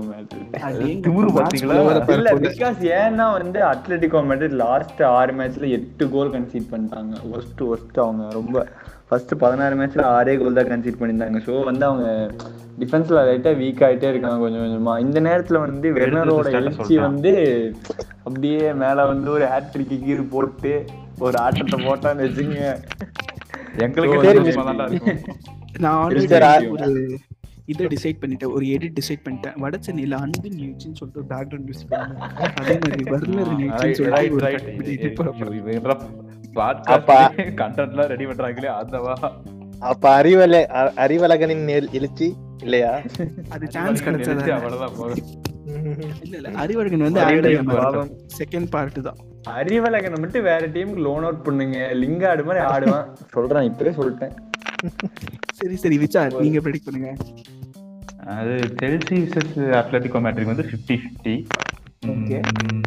Speaker 4: இல்ல
Speaker 1: போகுது.
Speaker 4: பிகாஸ் ஏன்னா வந்து அத்லட்டிகோ மேட்ரிட் லாஸ்ட் ஆறு மேட்ச்ல எட்டு கோல் கன்சீட் பண்ணிட்டாங்க. ஒஸ்ட் ஒஸ்ட் அவங்க. ரொம்ப ஃபர்ஸ்ட் பதினாறு மேட்ச்ல ஆறே கோல் தான் கன்சீட் பண்ணியிருந்தாங்க. ஸோ வந்து அவங்க டிஃபென்ஸ்ல லைட்டா வீக் ஆயிட்டே இருக்காங்க கொஞ்சம் கொஞ்சமா. இந்த நேரத்துல வந்து வெர்னரோட எழுச்சி. வந்து அப்படியே மேல வந்து ஒரு ஹேட்ரிக் கீர் போட்டு ஒரு ஆட்டத்தை போட்டான்னு வச்சுங்க
Speaker 3: எங்களுக்கு
Speaker 1: நான் ஒரு இதை டிசைட் பண்ணிட்டேன். ஒரு எடிட் டிசைட் பண்ணிட்டேன். வட சென்னையில அன்பின் நிகழ்ச்சின்னு சொல்லிட்டு ஒரு பேக்ரவுண்ட் மியூசிக் அதே மாதிரி வர்ணர் நிகழ்ச்சின்னு
Speaker 3: Right,
Speaker 1: சொல்லிட்டு
Speaker 3: எல்லாம் ready பண்றாங்களே, அதுவா?
Speaker 2: அப்ப அறிவலை அ- அறிவழகனின் நெல்- எழுச்சி இல்லையா?
Speaker 1: அது சான்ஸ் கிடைச்சதா
Speaker 3: அவ்வளவுதான்.
Speaker 1: இல்ல இல்ல அறிவழகன் வந்து செகண்ட் பார்ட் தான்.
Speaker 4: அறிவழகனை மட்டும் வேற டீமுக்கு லோன் அவுட் பண்ணுங்க. லிங்காடு மாதிரி ஆடுவான். சொல்றேன் இப்பவே சொல்லிட்டேன்.
Speaker 1: சரி சரி விச்சா நீங்க ப்ரெடிக்ட் பண்ணுங்க
Speaker 3: அது செல்சி விசஸ் அத்லட்டிகோ மேட்ரிக் வந்து 50-50.
Speaker 1: Okay.
Speaker 3: ம்,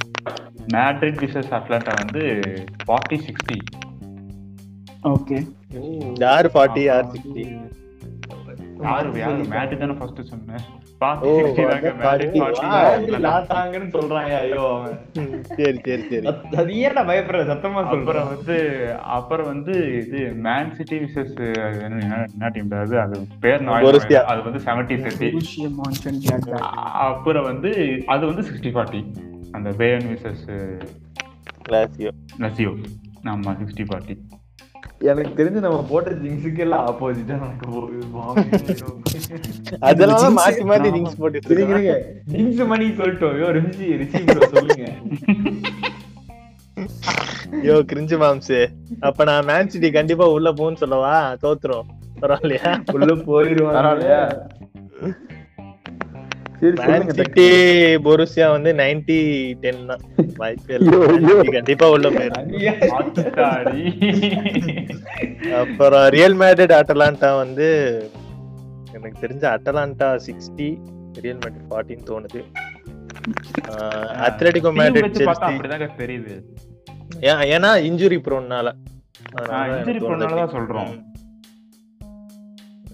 Speaker 3: மேட்ரிட் விசஸ் அட்லாண்டா வந்து 40-60.
Speaker 1: ஓகே
Speaker 2: யாரு ஃபார்ட்டி யார் சிக்ஸ்டி
Speaker 3: யாரு யாரு மேட்ரிட் தானே ஃபர்ஸ்ட் சொன்னேன் அப்புறம் வந்து அப்புறம் வந்து இது மேன் சிட்டி விசஸ் என்ன டீம் அது? அது பேர். அது வந்து செவன்டி தேர்ட்டி. அப்புறம் வந்து அது வந்து சிக்ஸ்டி ஃபார்ட்டி அந்த பேயன் விசஸ்
Speaker 2: கிளாசியோ
Speaker 3: லசியோ ஆமா சிக்ஸ்டி ஃபார்ட்டி
Speaker 4: எனக்கு தெரிஞ்சு நம்ம போட்ட ஜிங்ஸுக்கு எல்லாம் ஆப்போசிட்டா எனக்கு
Speaker 2: அதெல்லாம்
Speaker 1: jinx
Speaker 2: மாத்தி மாத்தி ஜிங்ஸ் போட்டு
Speaker 4: ஜிங்ஸ் மணி சொல்லிட்டோம். யோ ரிஷி bro சொல்லுங்க.
Speaker 2: யோ கிரிஞ்சு மாம்சு. அப்ப நான் மேன் சிட்டி கண்டிப்பா உள்ள போன்னு சொல்லவா? தோத்துரும். பரவாயில்லையா?
Speaker 4: உள்ள போயிருவாங்க.
Speaker 3: பரவாயில்லையா?
Speaker 2: பொருசியா வந்து நைன்டி டென் தான். வாய்ப்பே இல்ல கண்டிப்பா உள்ள. அப்புறம் ரியல் மேட்ரிட் அட்டலாண்டா வந்து எனக்கு தெரிஞ்ச அட்டலாண்டா சிக்ஸ்டி ரியல் மேட்ரிட் ஃபார்ட்டின்னு தோணுது. அத்லட்டிகோ மேட்ரிட் செல்சி
Speaker 3: தெரியுது.
Speaker 2: ஏன்னா இன்ஜுரி ப்ரோன்னால
Speaker 3: இன்ஜுரி பண்ணாலதான் சொல்றோம்.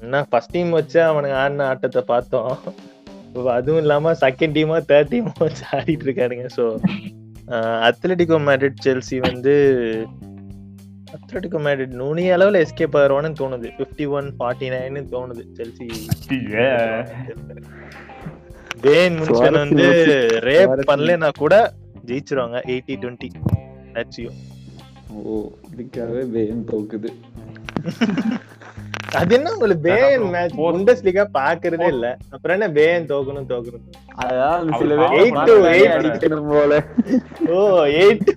Speaker 2: என்ன ஃபர்ஸ்ட் டீம் வச்சு அவனுங்க ஆடின ஆட்டத்தை பார்த்தோம். அதுவும் இல்லாம செகண்ட் டீமா தேர்ட் டீமா வச்சு ஆடிட்டு இருக்கானுங்க ஸோ அத்லட்டிகோ மேட்ரிட் செல்சி வந்து அத்லட்டிகோ மேட்ரிட் நுனி அளவுல எஸ்கேப் ஆயிருவான்னு தோணுது ஃபிஃப்டி ஒன் ஃபார்ட்டி நைன்னு தோணுது செல்சி. பேன் முன்சன் வந்து. ரேப். பண்ணலனா கூட ஜெயிச்சிருவாங்க எயிட்டி டுவெண்ட்டி லட்சியம்
Speaker 4: ஓ இதுக்காகவே வேன் தோக்குது
Speaker 2: அது என்ன உங்களுக்கு பேன் மேட்ச் புண்டஸ் லீகா பாக்குறதே இல்ல. அப்புறம் என்ன பேன் தோக்கணும் தோக்கணும்?
Speaker 4: அதாவது
Speaker 3: சில பேர்
Speaker 2: eight to eight
Speaker 4: அடிக்கணும் போல.
Speaker 2: ஓ எயிட்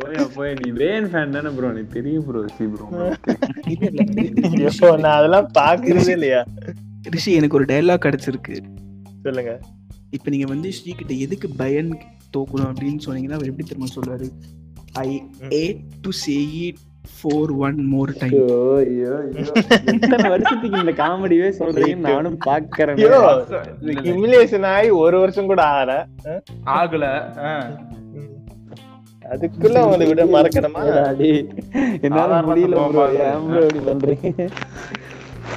Speaker 4: போய் போய் நீ வேன் ஃபேன் தானே ப்ரோ எனக்கு தெரியும் ப்ரோ சி ப்ரோ.
Speaker 2: எப்போ நான் அதெல்லாம் பாக்குறதே இல்லையா?
Speaker 1: ரிஷி எனக்கு ஒரு டயலாக் கிடைச்சிருக்கு.
Speaker 2: சொல்லுங்க.
Speaker 1: இப்ப நீங்க வந்து ஸ்ரீ கிட்ட எதுக்கு பயன் தோக்கணும் அப்படின்னு சொன்னீங்கன்னா அவர் எப்படி தெரியுமா சொல்றாரு I a to say it for one more time
Speaker 4: வருஷத்துக்கு இந்த காமெடியே சொல்றீங்கன்னு நானும் பாக்குறேன்.
Speaker 2: ஹிமிலேஷன் ஆகி ஒரு வருஷம் கூட ஆகல.
Speaker 3: ஆகல.
Speaker 2: அதுக்குள்ள அவங்களை விட மறக்கணுமா?
Speaker 4: என்னால முடியல இப்படி பண்றீங்க?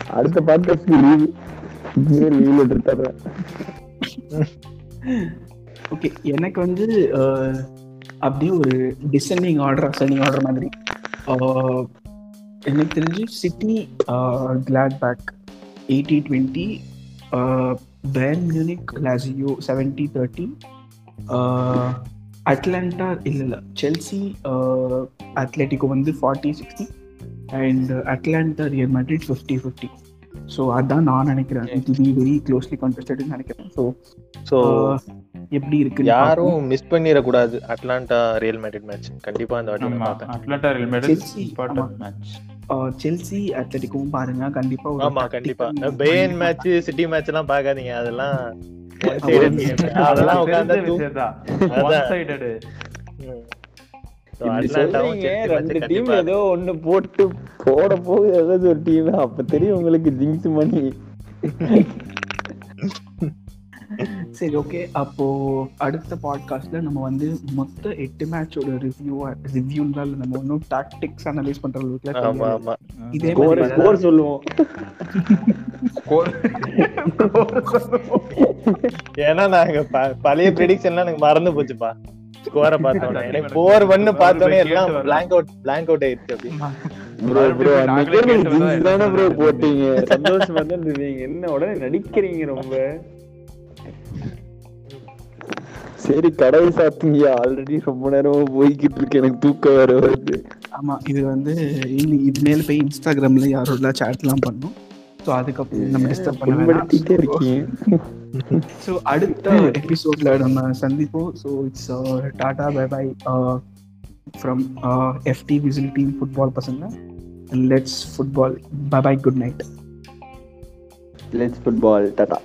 Speaker 4: அடுத்த பாட்காஸ்ட் லீவ் லீவ் எடுத்துறேன்
Speaker 1: ஓகே எனக்கு வந்து அப்படியே ஒரு டிசெண்டிங் ஆர்டர் அசெண்டிங் ஆர்டர் மாதிரி. எனக்கு தெரிஞ்சு? City Gladbach eighty twenty Bayern Munich Lazio seventy thirty Atalanta இல்லை இல்லை செல்சி அத்லெட்டிகோ வந்து forty sixty and Atalanta Real Madrid fifty fifty so அதான் நான் நினைக்கிறேன். இது பி வெரி க்ளோஸ்லி கான்டெஸ்டட்னு நினைக்கிறேன். ஸோ
Speaker 2: சோ
Speaker 1: எப்படி இருக்கு
Speaker 2: யாரும் மிஸ் பண்ணிட கூடாது அட்லாண்டா ரியல் மேட்ரிட் மேட்ச் கண்டிப்பா இந்த வாட்டி பார்த்தேன்.
Speaker 3: Atalanta Real Madrid
Speaker 1: Chelsea,
Speaker 3: important. Match
Speaker 1: Chelsea அத்லெட்டிக்கும் பாருங்க கண்டிப்பா ஒரு
Speaker 2: ஆமா கண்டிப்பா.
Speaker 1: பண்ணி
Speaker 2: மேட்ச் சிட்டி மேட்ச் எல்லாம் பாக்காதீங்க அதெல்லாம். அதெல்லாம் உட்கார்ந்தா
Speaker 3: ஒன். சைடடு
Speaker 4: ரெண்டு டீம் ஏதோ ஒண்ணு போட்டு போட போகுது ஏதாவது ஒரு டீம் அப்ப தெரியும் உங்களுக்கு ஜிங்ஸ் மணி
Speaker 1: சரி ஓகே அப்போ அடுத்த பாட்காஸ்ட்ல நம்ம வந்து மொத்த எட்டு மேட்சோட ரிவ்யூ ரிவ்யூனால நம்ம ஒன்றும் டாக்டிக்ஸ் அனலைஸ் பண்ற அளவுக்கு இதே மாதிரி
Speaker 4: ஸ்கோர் சொல்லுவோம்.
Speaker 2: ஏன்னா நாங்க பழைய ப்ரெடிக்ஷன்லாம் எனக்கு மறந்து போச்சுப்பா. ஸ்கோரை பார்த்தோன்னே எனக்கு போர் ஒன்னு பார்த்தோன்னே எல்லாம் பிளாங்க் அவுட் பிளாங்க் அவுட் ஆயிடுச்சு அப்படி.
Speaker 4: ப்ரோ போட்டீங்க. சந்தோஷமா தான் இருந்தீங்க என்ன உடனே நடிக்கிறீங்க ரொம்ப. சரி கடவுள் சாத்துங்க ஆல்ரெடி ரொம்ப நேரமா போய்கிட்டு இருக்கு. எனக்கு தூக்கம் வேற வருது.
Speaker 1: ஆமா இது வந்து இது மேல போய் இன்ஸ்டாகிராம்ல யாரோட சாட்லாம் பண்ணோம். ஸோ அதுக்கப்புறம் நம்ம டிஸ்டர்ப் பண்ண வேணாம்.
Speaker 4: புண்படுத்திட்டே இருக்கீங்க.
Speaker 1: ஸோ அடுத்த எபிசோட்ல நம்ம சந்திப்போம். So it's tata bye bye from FT whistle team football பசங்க. Let's football bye bye good night
Speaker 4: let's football tata